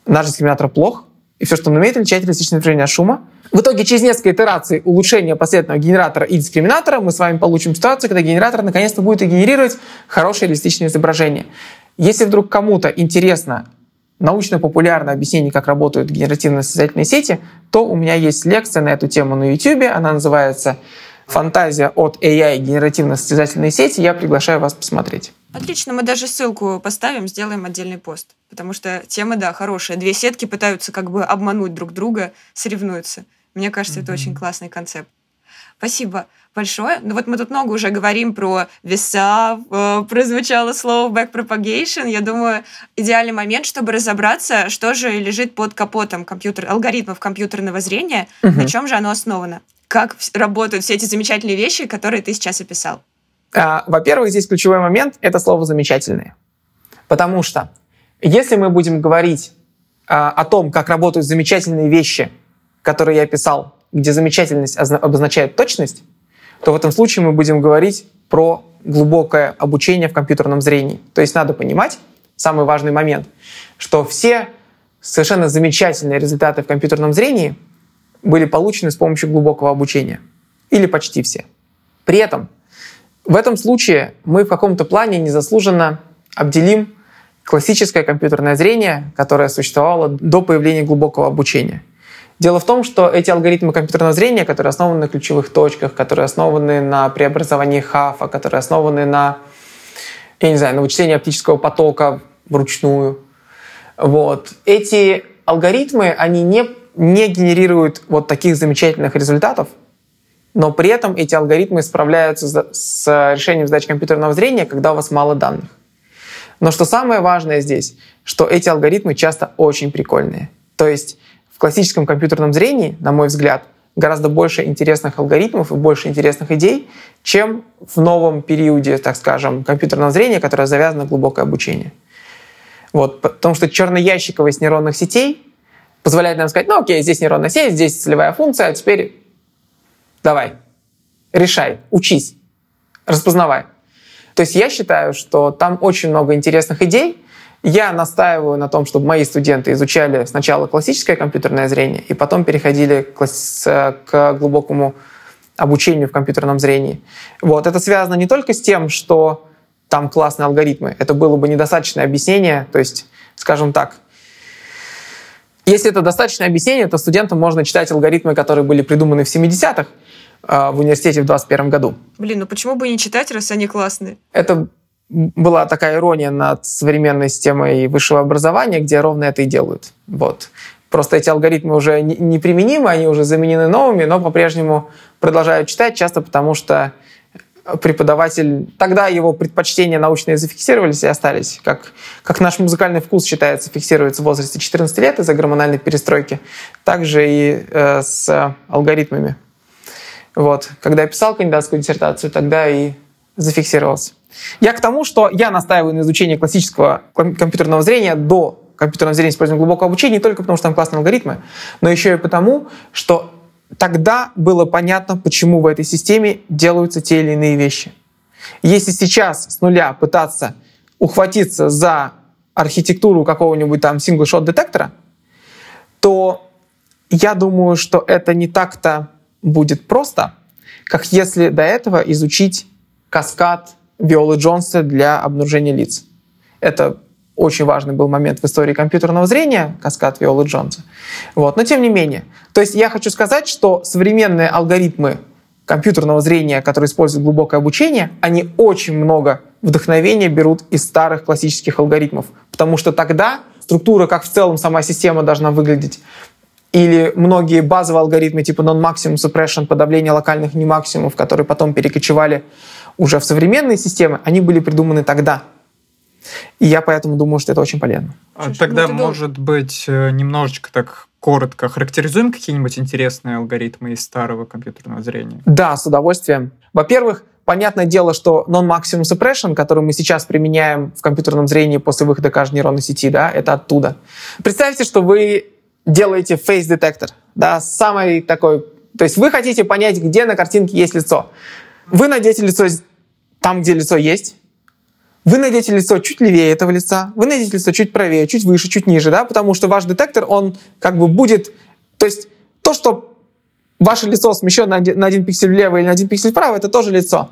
наш дискриминатор плох, и все, что он умеет, отличать реалистичное изображение от шума. В итоге через несколько итераций улучшения последовательного генератора и дискриминатора мы с вами получим ситуацию, когда генератор наконец-то будет генерировать хорошее реалистичное изображение. Если вдруг кому-то интересно научно-популярное объяснение, как работают генеративно-состязательные сети, то у меня есть лекция на эту тему на YouTube. Она называется «Фантазия от AI генеративно-состязательные сети». Я приглашаю вас посмотреть. Отлично, мы даже ссылку поставим, сделаем отдельный пост. Потому что тема, да, хорошая. Две сетки пытаются как бы обмануть друг друга, соревнуются. Мне кажется, mm-hmm. это очень классный концепт. Спасибо большое. Ну вот мы тут много уже говорим про веса, э, прозвучало слово backpropagation. Я думаю, идеальный момент, чтобы разобраться, что же лежит под капотом компьютер, алгоритмов компьютерного зрения, угу. на чем же оно основано. Как работают все эти замечательные вещи, которые ты сейчас описал. А, во-первых, здесь ключевой момент — это слово «замечательные». Потому что если мы будем говорить а, о том, как работают замечательные вещи, которые я описал, где замечательность обозначает точность, то в этом случае мы будем говорить про глубокое обучение в компьютерном зрении. То есть надо понимать, самый важный момент, что все совершенно замечательные результаты в компьютерном зрении были получены с помощью глубокого обучения. Или почти все. При этом в этом случае мы в каком-то плане незаслуженно обделим классическое компьютерное зрение, которое существовало до появления глубокого обучения. Дело в том, что эти алгоритмы компьютерного зрения, которые основаны на ключевых точках, которые основаны на преобразовании хафа, которые основаны на, я не знаю, на вычислении оптического потока вручную, вот, эти алгоритмы, они не, не генерируют вот таких замечательных результатов, но при этом эти алгоритмы справляются с решением задач компьютерного зрения, когда у вас мало данных. Но что самое важное здесь, что эти алгоритмы часто очень прикольные. То есть классическом компьютерном зрении, на мой взгляд, гораздо больше интересных алгоритмов и больше интересных идей, чем в новом периоде, так скажем, компьютерного зрения, которое завязано глубокое обучение. Вот, потому что черноящиковость нейронных сетей позволяет нам сказать, ну окей, здесь нейронная сеть, здесь целевая функция, а теперь давай, решай, учись, распознавай. То есть я считаю, что там очень много интересных идей, я настаиваю на том, чтобы мои студенты изучали сначала классическое компьютерное зрение и потом переходили к, глубокому обучению в компьютерном зрении. Вот. Это связано не только с тем, что там классные алгоритмы. Это было бы недостаточное объяснение. То есть, скажем так, если это достаточное объяснение, то студентам можно читать алгоритмы, которые были придуманы в 70-х э, в университете в 2021 году. Блин, ну почему бы и не читать, раз они классные? Это была такая ирония над современной системой высшего образования, где ровно это и делают. Вот. Просто эти алгоритмы уже неприменимы, они уже заменены новыми, но по-прежнему продолжают читать, часто потому что преподаватель... Тогда его предпочтения научные зафиксировались и остались. Как, как наш музыкальный вкус считается, фиксируется в возрасте 14 лет из-за гормональной перестройки, так же и э, с алгоритмами. Вот. Когда я писал кандидатскую диссертацию, тогда и зафиксировался. Я к тому, что я настаиваю на изучении классического компьютерного зрения до компьютерного зрения используем глубокого обучения не только потому, что там классные алгоритмы, но еще и потому, что тогда было понятно, почему в этой системе делаются те или иные вещи. Если сейчас с нуля пытаться ухватиться за архитектуру какого-нибудь там single-shot детектора, то я думаю, что это не так-то будет просто, как если до этого изучить каскад Виолы Джонса для обнаружения лиц. Это очень важный был момент в истории компьютерного зрения, каскад Виолы Джонса. Вот. Но тем не менее. То есть я хочу сказать, что современные алгоритмы компьютерного зрения, которые используют глубокое обучение, они очень много вдохновения берут из старых классических алгоритмов. Потому что тогда структура, как в целом сама система должна выглядеть, или многие базовые алгоритмы типа non-maximum suppression, подавление локальных немаксимумов, которые потом перекочевали уже в современные системы, они были придуманы тогда. И я поэтому думаю, что это очень полезно. А тогда, ну, может быть, э, немножечко так коротко характеризуем какие-нибудь интересные алгоритмы из старого компьютерного зрения? Да, с удовольствием. Во-первых, понятное дело, что non-maximum suppression, который мы сейчас применяем в компьютерном зрении после выхода каждой нейронной сети, да, это оттуда. Представьте, что вы делаете face-детектор, да, самый такой... То есть вы хотите понять, где на картинке есть лицо. Вы найдете лицо там, где лицо есть, Вы найдете лицо чуть левее этого лица, вы найдете лицо чуть правее, чуть выше, чуть ниже, да, потому что ваш детектор, он как бы будет... То есть то, что ваше лицо смещено на один, на один пиксель влево или на один пиксель вправо, это тоже лицо.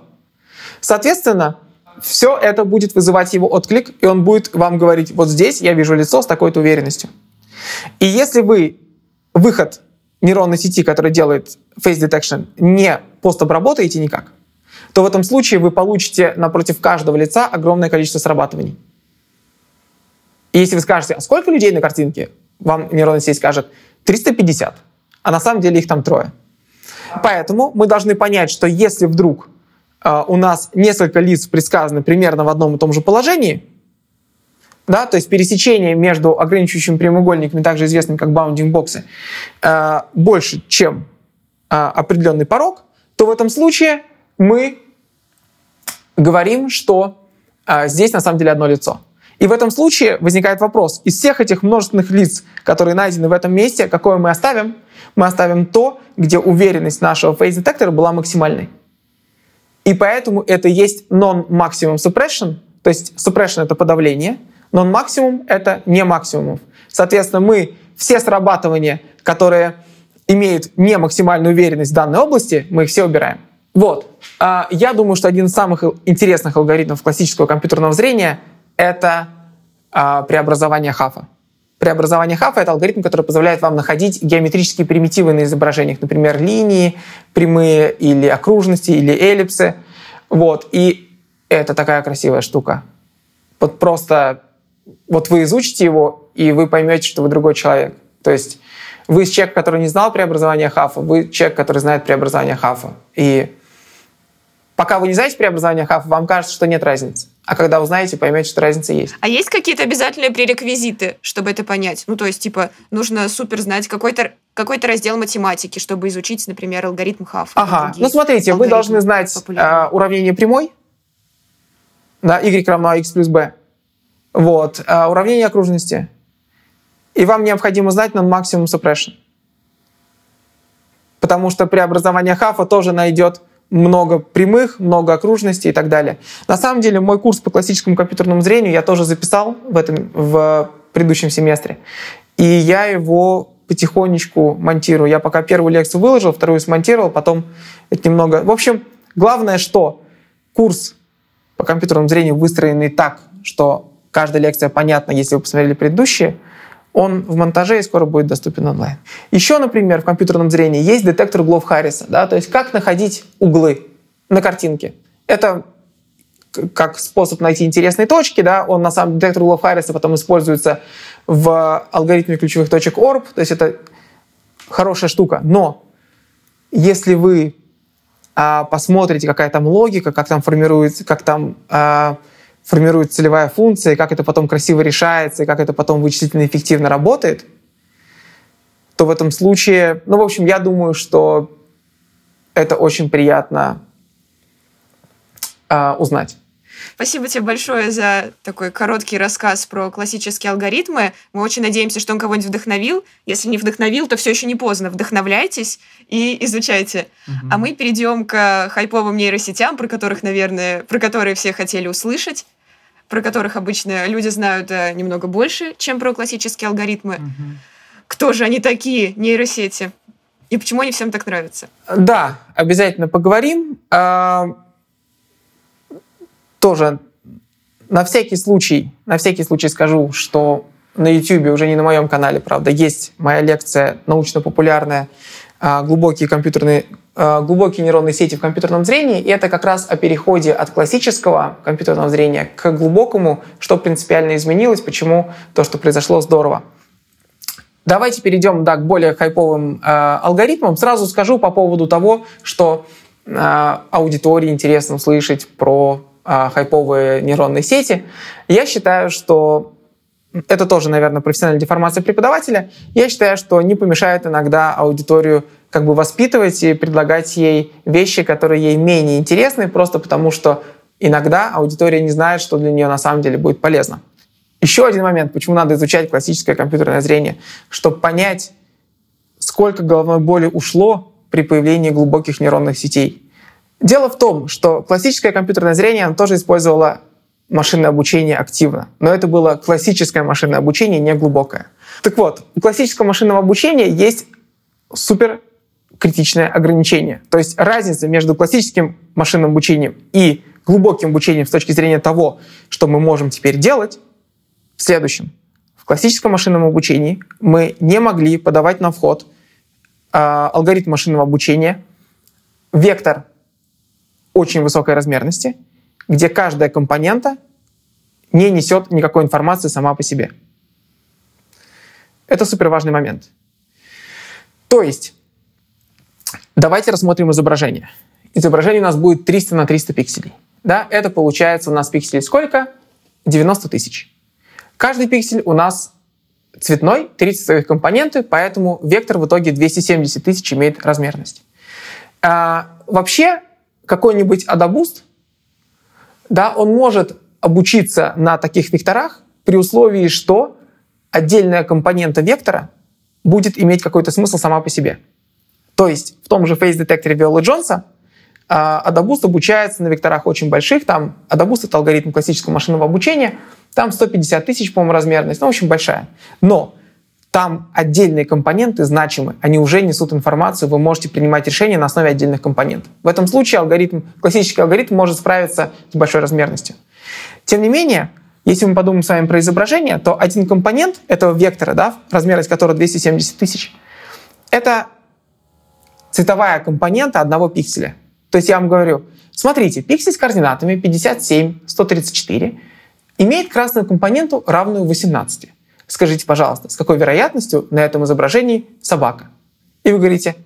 Соответственно, все это будет вызывать его отклик, и он будет вам говорить, вот здесь я вижу лицо с такой-то уверенностью. И если вы выход нейронной сети, который делает face detection, не постобработаете никак, то в этом случае вы получите напротив каждого лица огромное количество срабатываний. И если вы скажете, а сколько людей на картинке, вам нейронная сеть скажет 350, а на самом деле их там трое. Поэтому мы должны понять, что если вдруг э, у нас несколько лиц предсказаны примерно в одном и том же положении, да, то есть пересечение между ограничивающими прямоугольниками, также известными как баундинг-боксы, э, больше, чем э, определенный порог, то в этом случае мы говорим, что э, здесь на самом деле одно лицо. И в этом случае возникает вопрос, из всех этих множественных лиц, которые найдены в этом месте, какое мы оставим? Мы оставим то, где уверенность нашего face-детектора была максимальной. И поэтому это есть non-maximum suppression, то есть suppression — это подавление, non-maximum — это не максимум. Соответственно, мы все срабатывания, которые имеют не максимальную уверенность в данной области, мы их все убираем. Вот. А, я думаю, что один из самых интересных алгоритмов классического компьютерного зрения — это а, преобразование хафа. Преобразование хафа — это алгоритм, который позволяет вам находить геометрические примитивы на изображениях, например, линии, прямые или окружности, или эллипсы. Вот. И это такая красивая штука. Вот просто вот вы изучите его, и вы поймете, что вы другой человек. То есть вы человек, который не знал преобразования хафа, вы человек, который знает преобразование хафа. И Пока вы не знаете преобразование хафа, вам кажется, что нет разницы. А когда узнаете, поймете, что разница есть. А есть какие-то обязательные пререквизиты, чтобы это понять? Ну, то есть, типа, нужно супер знать какой-то какой-то раздел математики, чтобы изучить, например, алгоритм хафа. Ага, ну смотрите, вы должны знать э, уравнение прямой, да, y равно а x плюс b, вот, э, уравнение окружности, и вам необходимо знать non-maximum suppression. Потому что преобразование хафа тоже найдет много прямых, много окружностей и так далее. На самом деле, мой курс по классическому компьютерному зрению я тоже записал в, этом, в предыдущем семестре. И я его потихонечку монтирую. Я пока первую лекцию выложил, вторую смонтировал, потом это немного... В общем, главное, что курс по компьютерному зрению выстроенный так, что каждая лекция понятна, если вы посмотрели предыдущие – он в монтаже и скоро будет доступен онлайн. Еще, например, в компьютерном зрении есть детектор углов Харриса, да, то есть как находить углы на картинке. Это как способ найти интересные точки, да, он на самом детектор углов Харриса потом используется в алгоритме ключевых точек ORB, то есть это хорошая штука. Но если вы а, посмотрите, какая там логика, как там формируется, как там а, формируется целевая функция, и как это потом красиво решается, и как это потом вычислительно эффективно работает, то в этом случае, ну, в общем, я думаю, что это очень приятно э, узнать. Спасибо тебе большое за такой короткий рассказ про классические алгоритмы. Мы очень надеемся, что он кого-нибудь вдохновил. Если не вдохновил, то все еще не поздно. Вдохновляйтесь и изучайте. Угу. А мы перейдем к хайповым нейросетям, про которых, наверное, про которые все хотели услышать про которых обычно люди знают э, немного больше, чем про классические алгоритмы. Угу. Кто же они такие, нейросети? И почему они всем так нравятся? Да, обязательно поговорим. Тоже на всякий случай, на всякий случай скажу, что на YouTube, уже не на моем канале, правда, есть моя лекция научно-популярная а, глубокие компьютерные, а, глубокие нейронные сети в компьютерном зрении, и это как раз о переходе от классического компьютерного зрения к глубокому, что принципиально изменилось, почему то, что произошло, здорово. Давайте перейдем да, к более хайповым э, алгоритмам. Сразу скажу по поводу того, что э, аудитории интересно услышать про хайповые нейронные сети. Я считаю, что это тоже, наверное, профессиональная деформация преподавателя. Я считаю, что не помешает иногда аудиторию как бы воспитывать и предлагать ей вещи, которые ей менее интересны, просто потому что иногда аудитория не знает, что для нее на самом деле будет полезно. Еще один момент, почему надо изучать классическое компьютерное зрение, чтобы понять, сколько головной боли ушло при появлении глубоких нейронных сетей. Дело в том, что классическое компьютерное зрение тоже использовало машинное обучение активно. Но это было классическое машинное обучение, не глубокое. Так вот, у классического машинного обучения есть супер критичное ограничение. То есть разница между классическим машинным обучением и глубоким обучением с точки зрения того, что мы можем теперь делать, в следующем. В классическом машинном обучении мы не могли подавать на вход э, алгоритм машинного обучения, вектор очень высокой размерности, где каждая компонента не несет никакой информации сама по себе. Это супер важный момент. То есть, давайте рассмотрим изображение. Изображение у нас будет 300 на 300 пикселей. Да, это получается у нас пикселей сколько? 90 тысяч. Каждый пиксель у нас цветной, 30 своих компоненты, поэтому вектор в итоге 270 тысяч имеет размерность. А, вообще, какой-нибудь Adaboost, да, он может обучиться на таких векторах при условии, что отдельная компонента вектора будет иметь какой-то смысл сама по себе. То есть в том же Face детекторе Виолы Джонса Adaboost обучается на векторах очень больших. Там Adaboost — это алгоритм классического машинного обучения. Там 150 тысяч, по-моему, размерность. Ну, очень большая. Но там отдельные компоненты значимы, они уже несут информацию, вы можете принимать решения на основе отдельных компонентов. В этом случае алгоритм, классический алгоритм может справиться с большой размерностью. Тем не менее, если мы подумаем с вами про изображение, то один компонент этого вектора, да, размерность которого 270 тысяч, это цветовая компонента одного пикселя. То есть я вам говорю, смотрите, пиксель с координатами 57, 134 имеет красную компоненту, равную 18. Скажите, пожалуйста, с какой вероятностью на этом изображении собака? И вы говорите,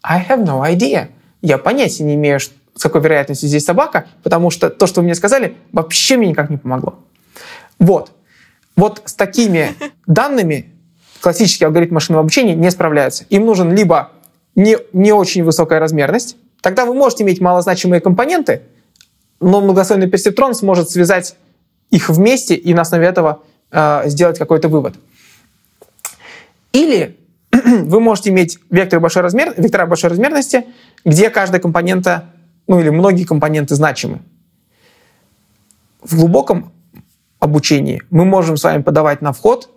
I have no idea. Я понятия не имею, с какой вероятностью здесь собака, потому что то, что вы мне сказали, вообще мне никак не помогло. Вот. Вот с такими данными классический алгоритм машинного обучения не справляется. Им нужен либо не, не очень высокая размерность, тогда вы можете иметь малозначимые компоненты, но многослойный персептрон сможет связать их вместе и на основе этого э, сделать какой-то вывод. Или вы можете иметь вектор большой размер, вектора большой размерности, где каждая компонента, ну или многие компоненты значимы. В глубоком обучении мы можем с вами подавать на вход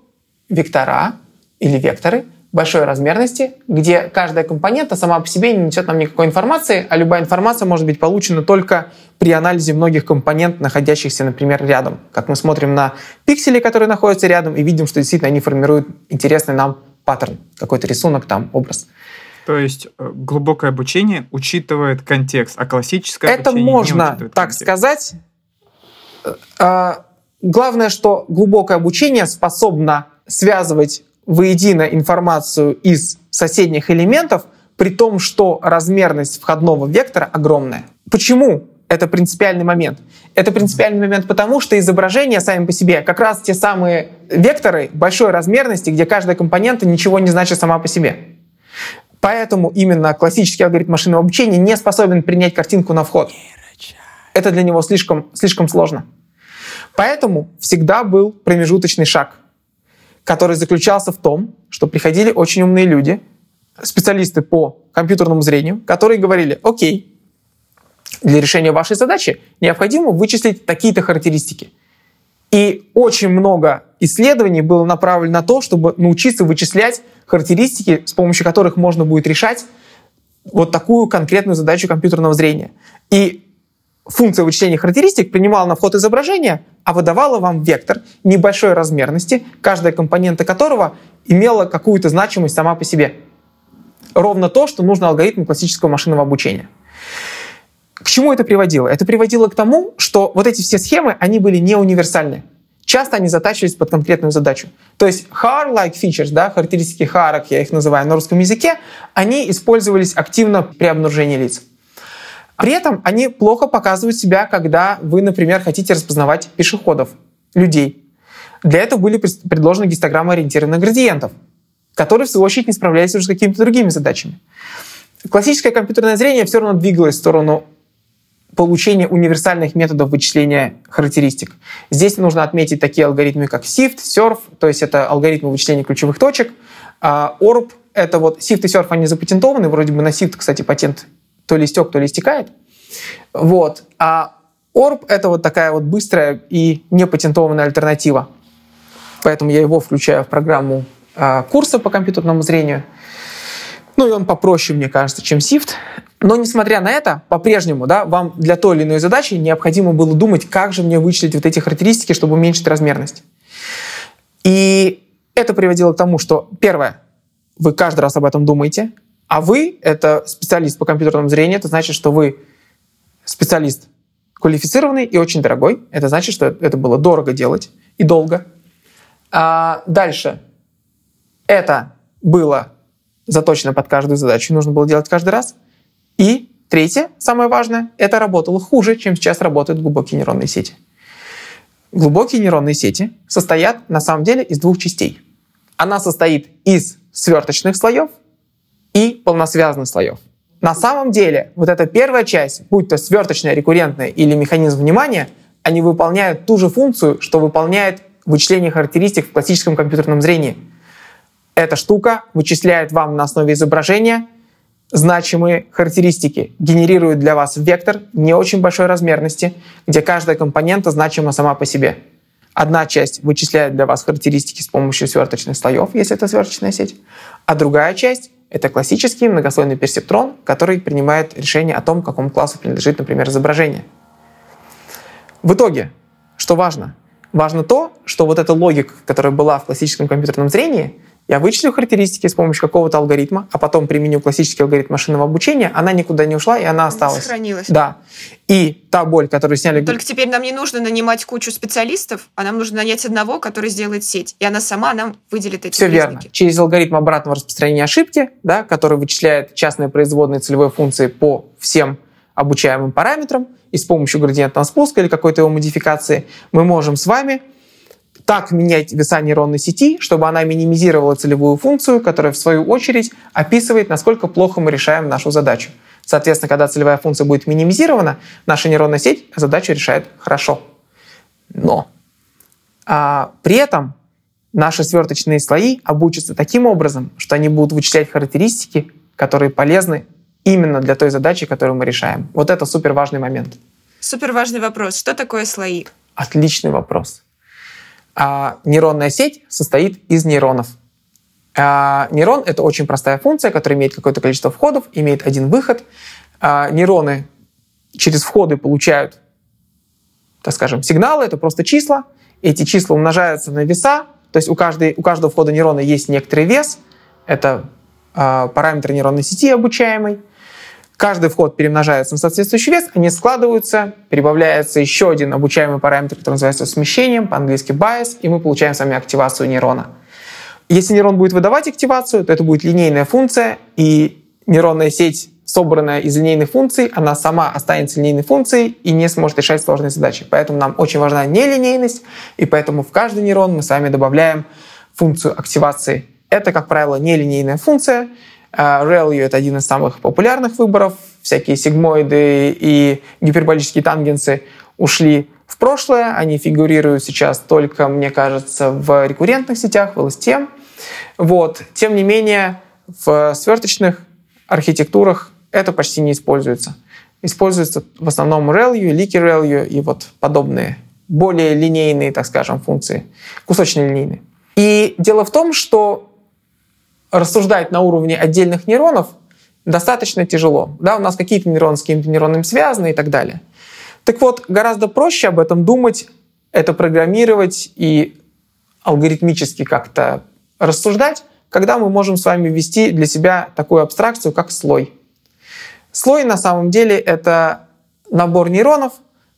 вектора или векторы большой размерности, где каждая компонента сама по себе не несет нам никакой информации, а любая информация может быть получена только при анализе многих компонент, находящихся, например, рядом. Как мы смотрим на пиксели, которые находятся рядом, и видим, что действительно они формируют интересный нам паттерн, какой-то рисунок, там, образ. То есть э, глубокое обучение учитывает контекст, а классическое Это обучение можно не так контекст. сказать. А, Главное, что глубокое обучение способно связывать воедино информацию из соседних элементов, при том, что размерность входного вектора огромная. Почему это принципиальный момент? Это принципиальный момент потому, что изображения сами по себе как раз те самые векторы большой размерности, где каждая компонента ничего не значит сама по себе. Поэтому именно классический алгоритм машинного обучения не способен принять картинку на вход. Это для него слишком, слишком сложно. Поэтому всегда был промежуточный шаг, который заключался в том, что приходили очень умные люди, специалисты по компьютерному зрению, которые говорили, окей, для решения вашей задачи необходимо вычислить такие-то характеристики. И очень много исследований было направлено на то, чтобы научиться вычислять характеристики, с помощью которых можно будет решать вот такую конкретную задачу компьютерного зрения. И функция вычисления характеристик принимала на вход изображения, а выдавала вам вектор небольшой размерности, каждая компонента которого имела какую-то значимость сама по себе. Ровно то, что нужно алгоритму классического машинного обучения. К чему это приводило? Это приводило к тому, что вот эти все схемы, они были не универсальны. Часто они затачивались под конкретную задачу. То есть HAR-like features, да, характеристики HAR, я их называю на русском языке, они использовались активно при обнаружении лиц. При этом они плохо показывают себя, когда вы, например, хотите распознавать пешеходов, людей. Для этого были пред- предложены гистограммы ориентированных градиентов, которые, в свою очередь, не справлялись уже с какими-то другими задачами. Классическое компьютерное зрение все равно двигалось в сторону получения универсальных методов вычисления характеристик. Здесь нужно отметить такие алгоритмы, как SIFT, SURF, то есть это алгоритмы вычисления ключевых точек. А ORB — это вот SIFT и SURF, они запатентованы, вроде бы на SIFT, кстати, патент то ли истек, то ли истекает. Вот. А Orb — это вот такая вот быстрая и непатентованная альтернатива. Поэтому я его включаю в программу э, курса по компьютерному зрению. Ну и он попроще, мне кажется, чем SIFT. Но несмотря на это, по-прежнему, да, вам для той или иной задачи необходимо было думать, как же мне вычислить вот эти характеристики, чтобы уменьшить размерность. И это приводило к тому, что, первое, вы каждый раз об этом думаете, а вы — это специалист по компьютерному зрению, это значит, что вы специалист квалифицированный и очень дорогой. Это значит, что это было дорого делать и долго. А дальше. Это было заточено под каждую задачу, нужно было делать каждый раз. И третье, самое важное, это работало хуже, чем сейчас работают глубокие нейронные сети. Глубокие нейронные сети состоят на самом деле из двух частей. Она состоит из сверточных слоев и полносвязанных слоев. На самом деле, вот эта первая часть, будь то сверточная, рекуррентная или механизм внимания, они выполняют ту же функцию, что выполняет вычисление характеристик в классическом компьютерном зрении. Эта штука вычисляет вам на основе изображения значимые характеристики, генерирует для вас вектор не очень большой размерности, где каждая компонента значима сама по себе. Одна часть вычисляет для вас характеристики с помощью сверточных слоев, если это сверточная сеть, а другая часть — это классический многослойный персептрон, который принимает решение о том, какому классу принадлежит, например, изображение. В итоге, что важно? Важно то, что вот эта логика, которая была в классическом компьютерном зрении, я вычислю характеристики с помощью какого-то алгоритма, а потом применю классический алгоритм машинного обучения, она никуда не ушла, и она осталась. Сохранилась. Да. И та боль, которую сняли... Только теперь нам не нужно нанимать кучу специалистов, а нам нужно нанять одного, который сделает сеть. И она сама нам выделит эти Все признаки. верно. Через алгоритм обратного распространения ошибки, да, который вычисляет частные производные целевой функции по всем обучаемым параметрам, и с помощью градиентного спуска или какой-то его модификации мы можем с вами так менять веса нейронной сети, чтобы она минимизировала целевую функцию, которая в свою очередь описывает, насколько плохо мы решаем нашу задачу. Соответственно, когда целевая функция будет минимизирована, наша нейронная сеть задачу решает хорошо. Но а, при этом наши сверточные слои обучатся таким образом, что они будут вычислять характеристики, которые полезны именно для той задачи, которую мы решаем. Вот это супер важный момент. Супер важный вопрос. Что такое слои? Отличный вопрос. А, нейронная сеть состоит из нейронов. А, нейрон — это очень простая функция, которая имеет какое-то количество входов, имеет один выход. А, нейроны через входы получают, так скажем, сигналы, это просто числа. Эти числа умножаются на веса, то есть у, каждой, у каждого входа нейрона есть некоторый вес, это э, параметр нейронной сети обучаемой. Каждый вход перемножается на соответствующий вес, они складываются, прибавляется еще один обучаемый параметр, который называется смещением, по-английски bias, и мы получаем с вами активацию нейрона. Если нейрон будет выдавать активацию, то это будет линейная функция, и нейронная сеть, собранная из линейных функций, она сама останется линейной функцией и не сможет решать сложные задачи. Поэтому нам очень важна нелинейность, и поэтому в каждый нейрон мы с вами добавляем функцию активации. Это, как правило, нелинейная функция, ReLU — это один из самых популярных выборов. Всякие сигмоиды и гиперболические тангенсы ушли в прошлое. Они фигурируют сейчас только, мне кажется, в рекуррентных сетях, в LSTM. Вот. Тем не менее, в сверточных архитектурах это почти не используется. Используется в основном ReLU, Leaky ReLU и вот подобные более линейные, так скажем, функции, кусочные линейные. И дело в том, что рассуждать на уровне отдельных нейронов достаточно тяжело. Да, у нас какие-то нейроны с какими-то нейронами связаны и так далее. Так вот, гораздо проще об этом думать, это программировать и алгоритмически как-то рассуждать, когда мы можем с вами ввести для себя такую абстракцию, как слой. Слой на самом деле это набор нейронов,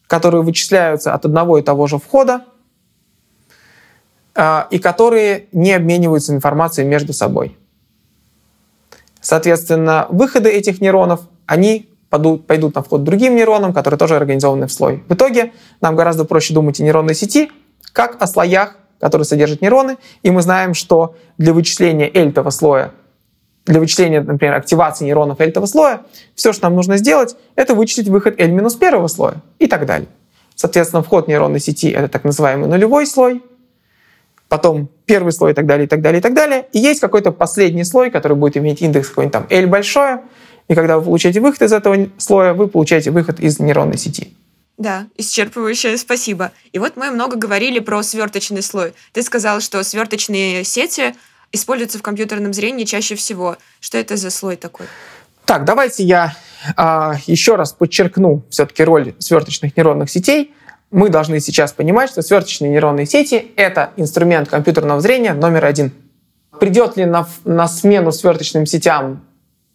которые вычисляются от одного и того же входа, а, и которые не обмениваются информацией между собой. Соответственно, выходы этих нейронов, они пойдут, пойдут на вход другим нейронам, которые тоже организованы в слой. В итоге нам гораздо проще думать о нейронной сети, как о слоях, которые содержат нейроны, и мы знаем, что для вычисления эльтого слоя, для вычисления, например, активации нейронов эльтого слоя, все, что нам нужно сделать, это вычислить выход L минус первого слоя и так далее. Соответственно, вход нейронной сети — это так называемый нулевой слой, потом первый слой и так далее, и так далее, и так далее. И есть какой-то последний слой, который будет иметь индекс какой-нибудь там L большое, и когда вы получаете выход из этого слоя, вы получаете выход из нейронной сети. Да, исчерпывающее спасибо. И вот мы много говорили про сверточный слой. Ты сказал, что сверточные сети используются в компьютерном зрении чаще всего. Что это за слой такой? Так, давайте я э, еще раз подчеркну все-таки роль сверточных нейронных сетей. Мы должны сейчас понимать, что сверточные нейронные сети — это инструмент компьютерного зрения номер один. Придет ли на, на смену сверточным сетям?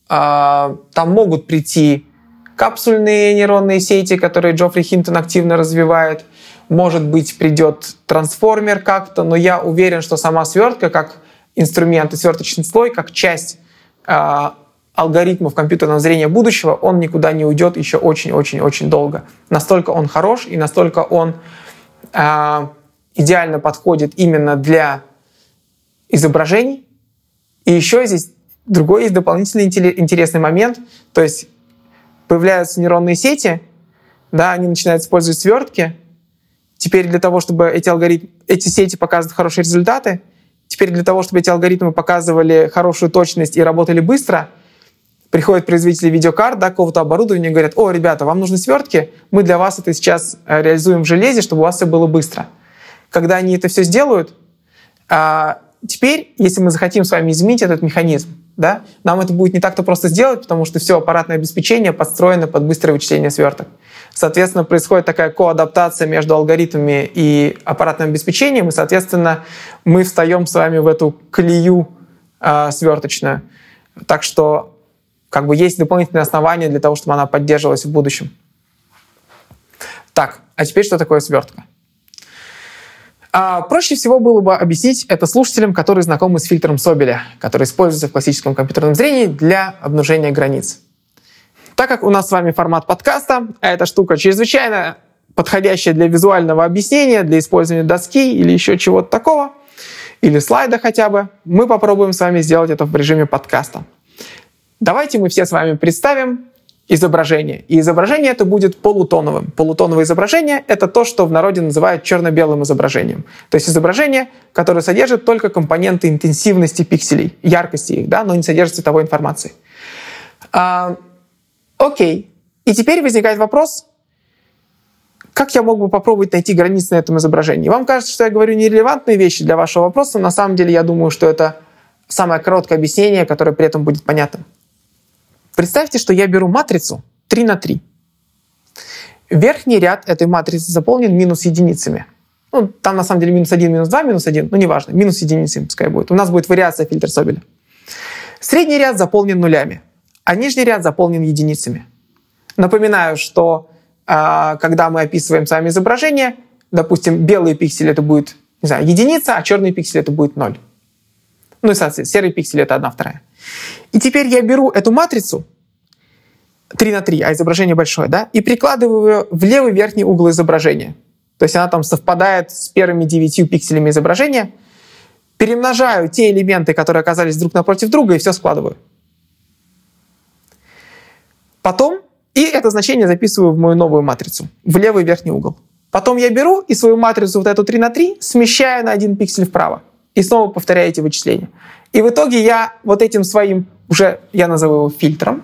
Э, там могут прийти капсульные нейронные сети, которые Джоффри Хинтон активно развивает. Может быть, придет трансформер как-то, но я уверен, что сама свертка как инструмент и сверточный слой, как часть э, алгоритмов компьютерного зрения будущего, он никуда не уйдет еще очень-очень-очень долго. Настолько он хорош и настолько он э, идеально подходит именно для изображений. И еще здесь другой есть дополнительный интересный момент. То есть появляются нейронные сети, да, они начинают использовать свертки. Теперь для того, чтобы эти алгоритмы, эти сети показывают хорошие результаты, теперь для того, чтобы эти алгоритмы показывали хорошую точность и работали быстро, приходят производители видеокарт, да, какого-то оборудования и говорят, о, ребята, вам нужны свертки, мы для вас это сейчас э, реализуем в железе, чтобы у вас все было быстро. Когда они это все сделают, а, теперь, если мы захотим с вами изменить этот механизм, да, нам это будет не так-то просто сделать, потому что все аппаратное обеспечение подстроено под быстрое вычисление сверток. Соответственно, происходит такая коадаптация между алгоритмами и аппаратным обеспечением, и, соответственно, мы встаем с вами в эту колею э, сверточную. Так что как бы есть дополнительные основания для того, чтобы она поддерживалась в будущем. Так, а теперь что такое свертка? А проще всего было бы объяснить это слушателям, которые знакомы с фильтром Собеля, который используется в классическом компьютерном зрении для обнажения границ. Так как у нас с вами формат подкаста, а эта штука чрезвычайно подходящая для визуального объяснения, для использования доски или еще чего-то такого, или слайда хотя бы, мы попробуем с вами сделать это в режиме подкаста. Давайте мы все с вами представим изображение. И изображение это будет полутоновым. Полутоновое изображение — это то, что в народе называют черно-белым изображением. То есть изображение, которое содержит только компоненты интенсивности пикселей, яркости их, да, но не содержит цветовой информации. А, окей. И теперь возникает вопрос, как я мог бы попробовать найти границы на этом изображении? Вам кажется, что я говорю нерелевантные вещи для вашего вопроса, на самом деле я думаю, что это самое короткое объяснение, которое при этом будет понятным. Представьте, что я беру матрицу 3 на 3. Верхний ряд этой матрицы заполнен минус единицами. Ну, там на самом деле минус 1, минус 2, минус 1, ну неважно, минус единицами пускай будет. У нас будет вариация фильтр Собеля. Средний ряд заполнен нулями, а нижний ряд заполнен единицами. Напоминаю, что э, когда мы описываем сами изображение, допустим, белые пиксели это будет, не знаю, единица, а черные пиксели это будет ноль. Ну и, соответственно, серые пиксели это одна вторая. И теперь я беру эту матрицу 3 на 3, а изображение большое, да, и прикладываю ее в левый верхний угол изображения. То есть она там совпадает с первыми 9 пикселями изображения. Перемножаю те элементы, которые оказались друг напротив друга, и все складываю. Потом и это значение записываю в мою новую матрицу, в левый верхний угол. Потом я беру и свою матрицу вот эту 3 на 3 смещаю на один пиксель вправо. И снова повторяю эти вычисления. И в итоге я вот этим своим, уже я назову его фильтром,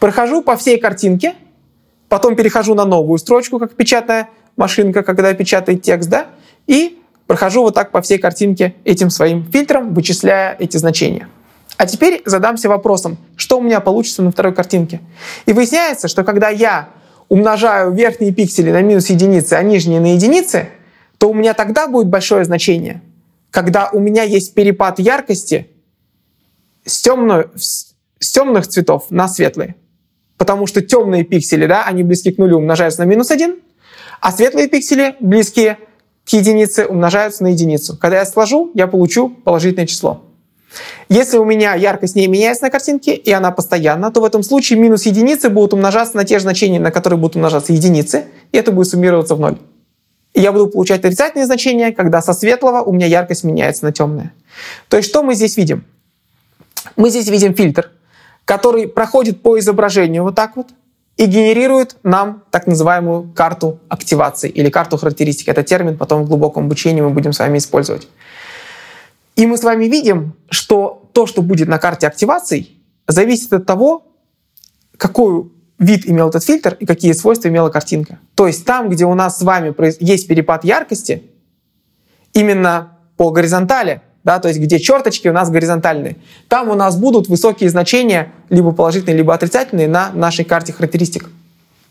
прохожу по всей картинке, потом перехожу на новую строчку, как печатная машинка, когда печатает текст, да, и прохожу вот так по всей картинке этим своим фильтром, вычисляя эти значения. А теперь задамся вопросом, что у меня получится на второй картинке. И выясняется, что когда я умножаю верхние пиксели на минус единицы, а нижние на единицы, то у меня тогда будет большое значение когда у меня есть перепад яркости с, темную, с темных цветов на светлые. Потому что темные пиксели, да, они близки к нулю, умножаются на минус один, а светлые пиксели, близкие к единице, умножаются на единицу. Когда я сложу, я получу положительное число. Если у меня яркость не меняется на картинке, и она постоянна, то в этом случае минус единицы будут умножаться на те же значения, на которые будут умножаться единицы, и это будет суммироваться в ноль я буду получать отрицательные значения, когда со светлого у меня яркость меняется на темное. То есть что мы здесь видим? Мы здесь видим фильтр, который проходит по изображению вот так вот и генерирует нам так называемую карту активации или карту характеристик. Это термин потом в глубоком обучении мы будем с вами использовать. И мы с вами видим, что то, что будет на карте активаций, зависит от того, какую вид имел этот фильтр и какие свойства имела картинка. То есть там, где у нас с вами есть перепад яркости, именно по горизонтали, да, то есть где черточки у нас горизонтальные, там у нас будут высокие значения, либо положительные, либо отрицательные на нашей карте характеристик.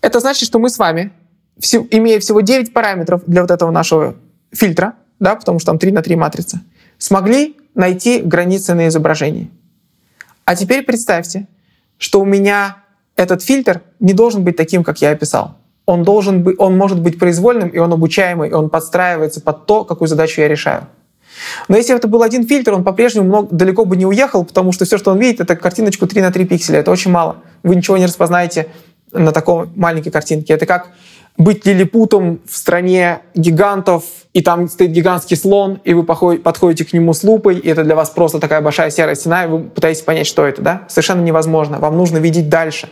Это значит, что мы с вами, имея всего 9 параметров для вот этого нашего фильтра, да, потому что там 3 на 3 матрица, смогли найти границы на изображении. А теперь представьте, что у меня этот фильтр не должен быть таким, как я описал. Он, должен быть, он может быть произвольным, и он обучаемый, и он подстраивается под то, какую задачу я решаю. Но если это был один фильтр, он по-прежнему далеко бы не уехал, потому что все, что он видит, это картиночку 3 на 3 пикселя. Это очень мало. Вы ничего не распознаете на такой маленькой картинке. Это как быть лилипутом в стране гигантов, и там стоит гигантский слон, и вы подходите к нему с лупой, и это для вас просто такая большая серая стена, и вы пытаетесь понять, что это, да? Совершенно невозможно. Вам нужно видеть дальше.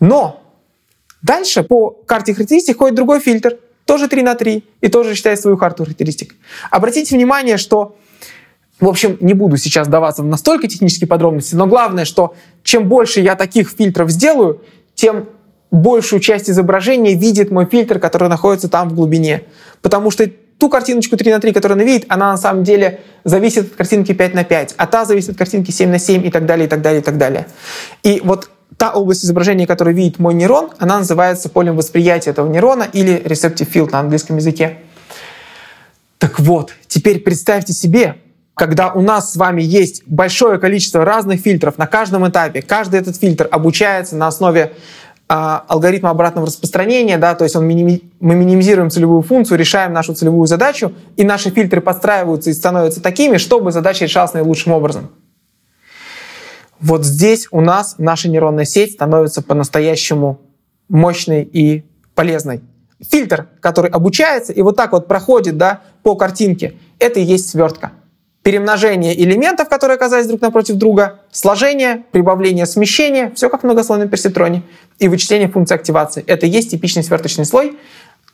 Но дальше по карте характеристик ходит другой фильтр, тоже 3 на 3, и тоже считает свою карту характеристик. Обратите внимание, что в общем, не буду сейчас даваться в настолько технические подробности, но главное, что чем больше я таких фильтров сделаю, тем большую часть изображения видит мой фильтр, который находится там в глубине. Потому что ту картиночку 3 на 3, которую она видит, она на самом деле зависит от картинки 5 на 5, а та зависит от картинки 7 на 7 и так далее, и так далее, и так далее. И вот та область изображения, которую видит мой нейрон, она называется полем восприятия этого нейрона или receptive field на английском языке. Так вот, теперь представьте себе, когда у нас с вами есть большое количество разных фильтров на каждом этапе, каждый этот фильтр обучается на основе а, алгоритма обратного распространения, да, то есть он миними, мы минимизируем целевую функцию, решаем нашу целевую задачу, и наши фильтры подстраиваются и становятся такими, чтобы задача решалась наилучшим образом. Вот здесь у нас наша нейронная сеть становится по-настоящему мощной и полезной. Фильтр, который обучается и вот так вот проходит да, по картинке, это и есть свертка. Перемножение элементов, которые оказались друг напротив друга, сложение, прибавление, смещение, все как в многослойном персетроне, и вычисление функции активации. Это и есть типичный сверточный слой,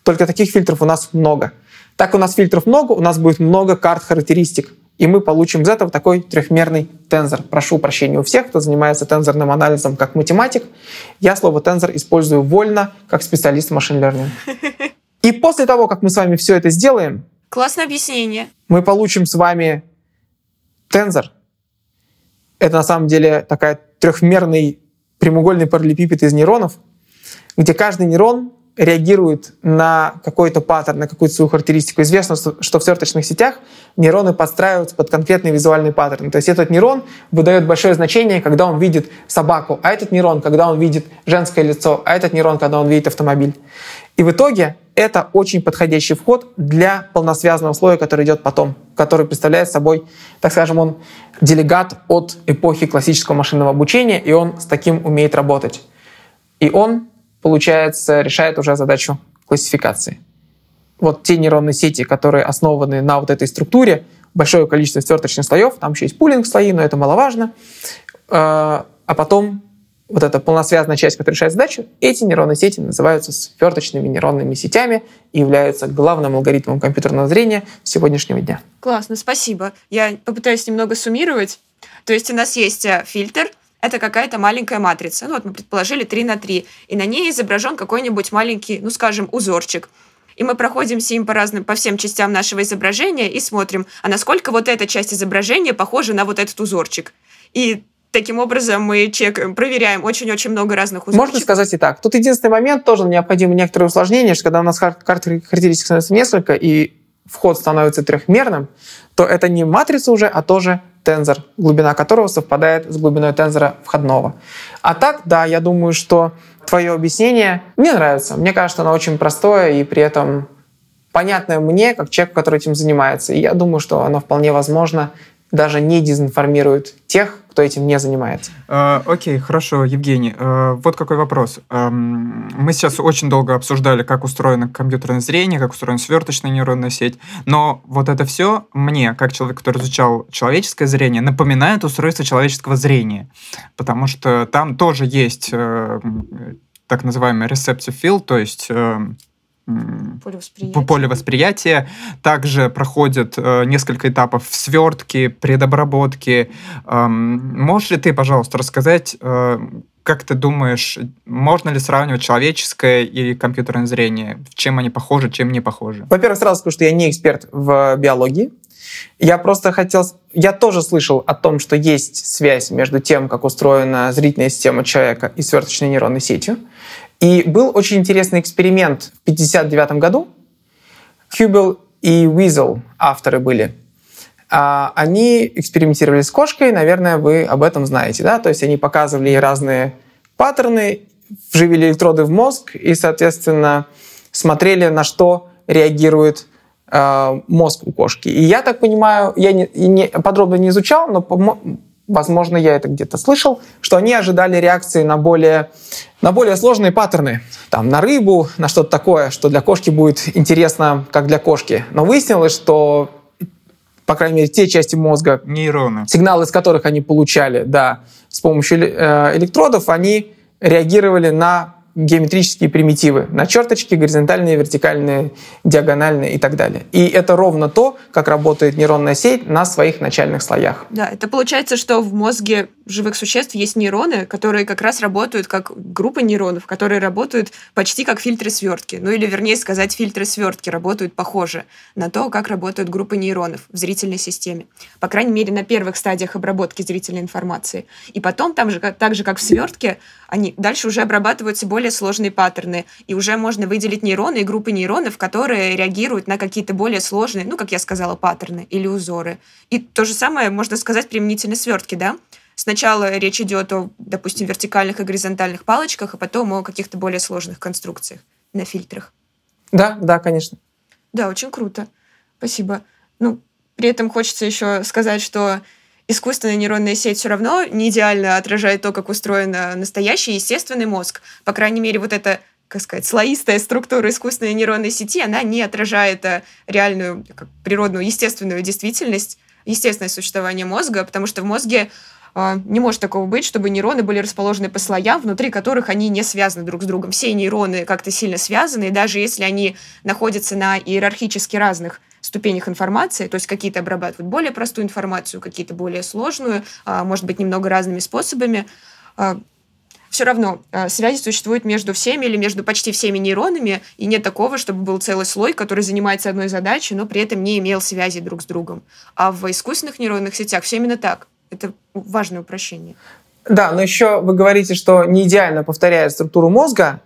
только таких фильтров у нас много. Так у нас фильтров много, у нас будет много карт характеристик и мы получим из этого такой трехмерный тензор. Прошу прощения у всех, кто занимается тензорным анализом как математик. Я слово тензор использую вольно, как специалист в машин learning. И после того, как мы с вами все это сделаем, Классное объяснение. Мы получим с вами тензор. Это на самом деле такая трехмерный прямоугольный параллелепипед из нейронов, где каждый нейрон реагирует на какой-то паттерн, на какую-то свою характеристику. Известно, что в сверточных сетях нейроны подстраиваются под конкретный визуальный паттерн. То есть этот нейрон выдает большое значение, когда он видит собаку, а этот нейрон, когда он видит женское лицо, а этот нейрон, когда он видит автомобиль. И в итоге это очень подходящий вход для полносвязанного слоя, который идет потом, который представляет собой, так скажем, он делегат от эпохи классического машинного обучения, и он с таким умеет работать. И он получается, решает уже задачу классификации. Вот те нейронные сети, которые основаны на вот этой структуре, большое количество сверточных слоев, там еще есть пулинг слои, но это маловажно. А, а потом вот эта полносвязанная часть, которая решает задачу, эти нейронные сети называются сверточными нейронными сетями и являются главным алгоритмом компьютерного зрения сегодняшнего дня. Классно, спасибо. Я попытаюсь немного суммировать. То есть у нас есть э, фильтр, это какая-то маленькая матрица. Ну вот мы предположили 3 на 3, и на ней изображен какой-нибудь маленький, ну скажем, узорчик. И мы проходимся им по разным, по всем частям нашего изображения и смотрим, а насколько вот эта часть изображения похожа на вот этот узорчик. И Таким образом, мы чекаем, проверяем очень-очень много разных узорчиков. Можно сказать и так. Тут единственный момент, тоже необходимо некоторые усложнения, что когда у нас карт характеристик становится несколько, и вход становится трехмерным, то это не матрица уже, а тоже тензор, глубина которого совпадает с глубиной тензора входного. А так, да, я думаю, что твое объяснение мне нравится. Мне кажется, оно очень простое и при этом понятное мне, как человеку, который этим занимается. И я думаю, что оно вполне возможно даже не дезинформирует тех, кто этим не занимается. Uh, окей, хорошо, Евгений. Uh, вот какой вопрос. Uh, мы сейчас очень долго обсуждали, как устроено компьютерное зрение, как устроена сверточная нейронная сеть, но вот это все мне, как человек, который изучал человеческое зрение, напоминает устройство человеческого зрения, потому что там тоже есть э, так называемый receptive field, то есть э, поле восприятия. поле восприятия. Также проходит э, несколько этапов свертки, предобработки. Эм, можешь ли ты, пожалуйста, рассказать, э, Как ты думаешь, можно ли сравнивать человеческое и компьютерное зрение? Чем они похожи, чем не похожи? Во-первых, сразу скажу, что я не эксперт в биологии. Я просто хотел... Я тоже слышал о том, что есть связь между тем, как устроена зрительная система человека и сверточной нейронной сетью. И был очень интересный эксперимент в 1959 году. Хьюбел и Уизел авторы были. А, они экспериментировали с кошкой, наверное, вы об этом знаете, да? То есть они показывали ей разные паттерны, вживили электроды в мозг и, соответственно, смотрели, на что реагирует э, мозг у кошки. И я так понимаю, я не, не, подробно не изучал, но, возможно, я это где-то слышал, что они ожидали реакции на более, на более сложные паттерны. Там, на рыбу, на что-то такое, что для кошки будет интересно, как для кошки. Но выяснилось, что по крайней мере, те части мозга, нейроны, сигналы из которых они получали, да, с помощью э, электродов, они реагировали на геометрические примитивы на черточки, горизонтальные, вертикальные, диагональные и так далее. И это ровно то, как работает нейронная сеть на своих начальных слоях. Да, это получается, что в мозге живых существ есть нейроны, которые как раз работают как группа нейронов, которые работают почти как фильтры свертки. Ну или, вернее сказать, фильтры свертки работают похоже на то, как работают группы нейронов в зрительной системе. По крайней мере, на первых стадиях обработки зрительной информации. И потом, там же, так же как в свертке, они дальше уже обрабатываются более сложные паттерны, и уже можно выделить нейроны и группы нейронов, которые реагируют на какие-то более сложные, ну, как я сказала, паттерны или узоры. И то же самое можно сказать применительно свертки, да? Сначала речь идет о, допустим, вертикальных и горизонтальных палочках, а потом о каких-то более сложных конструкциях на фильтрах. Да, да, конечно. Да, очень круто. Спасибо. Ну, при этом хочется еще сказать, что искусственная нейронная сеть все равно не идеально отражает то, как устроен настоящий естественный мозг. По крайней мере, вот эта как сказать, слоистая структура искусственной нейронной сети, она не отражает э, реальную, как, природную, естественную действительность, естественное существование мозга, потому что в мозге э, не может такого быть, чтобы нейроны были расположены по слоям, внутри которых они не связаны друг с другом. Все нейроны как-то сильно связаны, и даже если они находятся на иерархически разных ступенях информации, то есть какие-то обрабатывают более простую информацию, какие-то более сложную, а, может быть, немного разными способами. А, Все равно а, связи существуют между всеми или между почти всеми нейронами, и нет такого, чтобы был целый слой, который занимается одной задачей, но при этом не имел связи друг с другом. А в искусственных нейронных сетях все именно так. Это важное упрощение. Да, но еще вы говорите, что не идеально повторяет структуру мозга,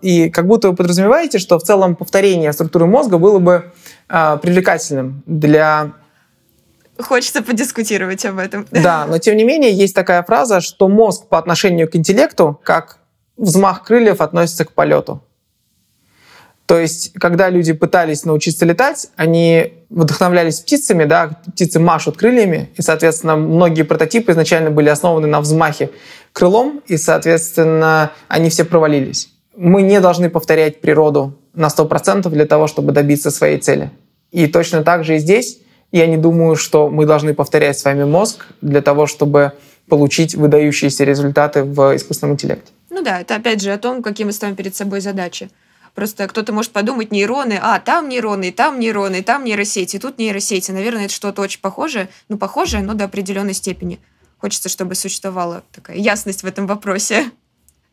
и как будто вы подразумеваете, что в целом повторение структуры мозга было бы э, привлекательным для... Хочется подискутировать об этом. Да, но тем не менее есть такая фраза, что мозг по отношению к интеллекту, как взмах крыльев относится к полету. То есть, когда люди пытались научиться летать, они вдохновлялись птицами, да, птицы машут крыльями, и, соответственно, многие прототипы изначально были основаны на взмахе крылом, и, соответственно, они все провалились. Мы не должны повторять природу на 100% для того, чтобы добиться своей цели. И точно так же и здесь я не думаю, что мы должны повторять с вами мозг для того, чтобы получить выдающиеся результаты в искусственном интеллекте. Ну да, это опять же о том, какие мы ставим перед собой задачи. Просто кто-то может подумать, нейроны, а, там нейроны, там нейроны, там нейросети, тут нейросети. Наверное, это что-то очень похожее. Ну, похожее, но до определенной степени. Хочется, чтобы существовала такая ясность в этом вопросе.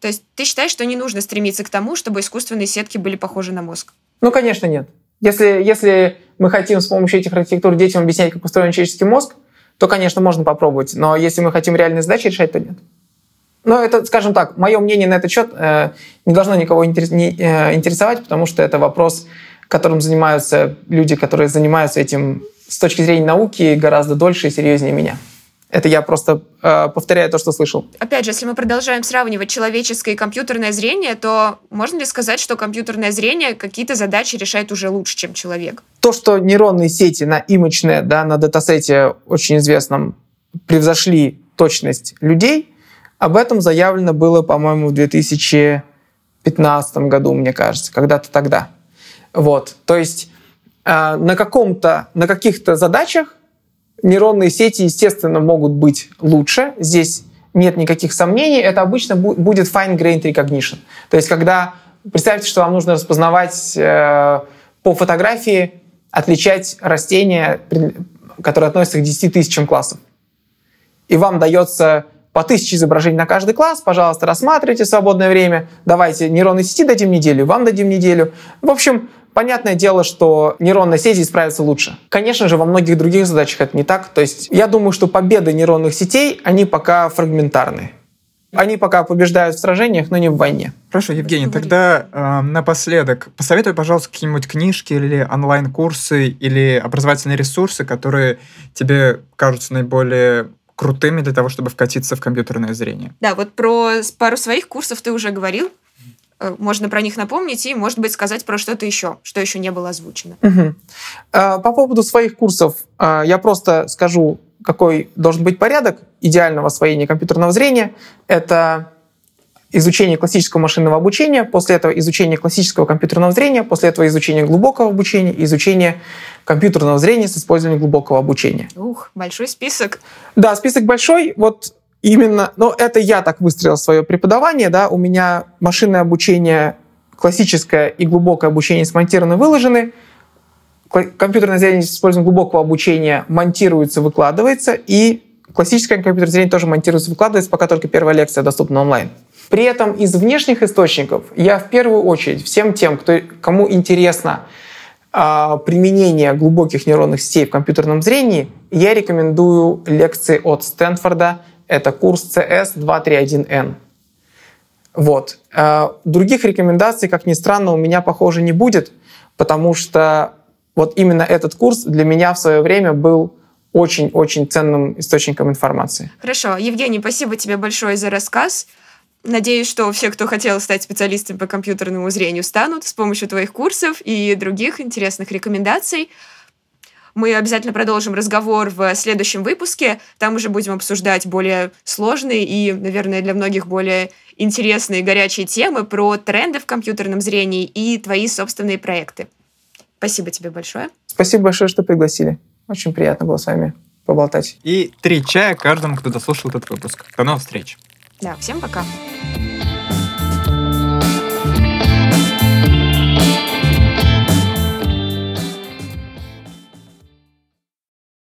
То есть ты считаешь, что не нужно стремиться к тому, чтобы искусственные сетки были похожи на мозг? Ну, конечно, нет. Если, если мы хотим с помощью этих архитектур детям объяснять, как устроен человеческий мозг, то, конечно, можно попробовать. Но если мы хотим реальные задачи решать, то нет. Но это, скажем так, мое мнение на этот счет э, не должно никого интерес, не, э, интересовать, потому что это вопрос, которым занимаются люди, которые занимаются этим с точки зрения науки гораздо дольше и серьезнее меня. Это я просто э, повторяю то, что слышал. Опять же, если мы продолжаем сравнивать человеческое и компьютерное зрение, то можно ли сказать, что компьютерное зрение какие-то задачи решает уже лучше, чем человек? То, что нейронные сети на имочное, да, на датасете очень известном превзошли точность людей, об этом заявлено было, по-моему, в 2015 году, мне кажется, когда-то тогда. Вот, то есть э, на каком-то, на каких-то задачах нейронные сети, естественно, могут быть лучше. Здесь нет никаких сомнений. Это обычно будет fine-grained recognition. То есть, когда представьте, что вам нужно распознавать э, по фотографии, отличать растения, которые относятся к 10 тысячам классов. И вам дается по тысяче изображений на каждый класс, пожалуйста, рассматривайте в свободное время, давайте нейронной сети дадим неделю, вам дадим неделю. В общем, Понятное дело, что нейронная сеть справится лучше. Конечно же, во многих других задачах это не так. То есть я думаю, что победы нейронных сетей, они пока фрагментарны. Они пока побеждают в сражениях, но не в войне. Хорошо, Евгений, тогда э, напоследок посоветуй, пожалуйста, какие-нибудь книжки или онлайн-курсы или образовательные ресурсы, которые тебе кажутся наиболее крутыми для того, чтобы вкатиться в компьютерное зрение. Да, вот про пару своих курсов ты уже говорил. Э, можно про них напомнить и, может быть, сказать про что-то еще, что еще не было озвучено. Угу. По поводу своих курсов э, я просто скажу, какой должен быть порядок идеального освоения компьютерного зрения. Это изучение классического машинного обучения, после этого изучение классического компьютерного зрения, после этого изучение глубокого обучения, изучение компьютерного зрения с использованием глубокого обучения. Ух, большой список. Да, список большой. Вот именно, но это я так выстроил свое преподавание, да, у меня машинное обучение, классическое и глубокое обучение смонтированы, выложены, компьютерное зрение с использованием глубокого обучения монтируется, выкладывается, и классическое компьютерное зрение тоже монтируется, выкладывается, пока только первая лекция доступна онлайн. При этом из внешних источников я в первую очередь всем тем, кто, кому интересно а, применение глубоких нейронных сетей в компьютерном зрении, я рекомендую лекции от Стэнфорда – это курс CS 231N. Вот. Э, других рекомендаций, как ни странно, у меня, похоже, не будет, потому что вот именно этот курс для меня в свое время был очень-очень ценным источником информации. Хорошо. Евгений, спасибо тебе большое за рассказ. Надеюсь, что все, кто хотел стать специалистом по компьютерному зрению, станут с помощью твоих курсов и других интересных рекомендаций. Мы обязательно продолжим разговор в следующем выпуске. Там уже будем обсуждать более сложные и, наверное, для многих более интересные горячие темы про тренды в компьютерном зрении и твои собственные проекты. Спасибо тебе большое. Спасибо большое, что пригласили. Очень приятно было с вами поболтать. И три чая каждому, кто дослушал этот выпуск. До новых встреч. Да, всем пока.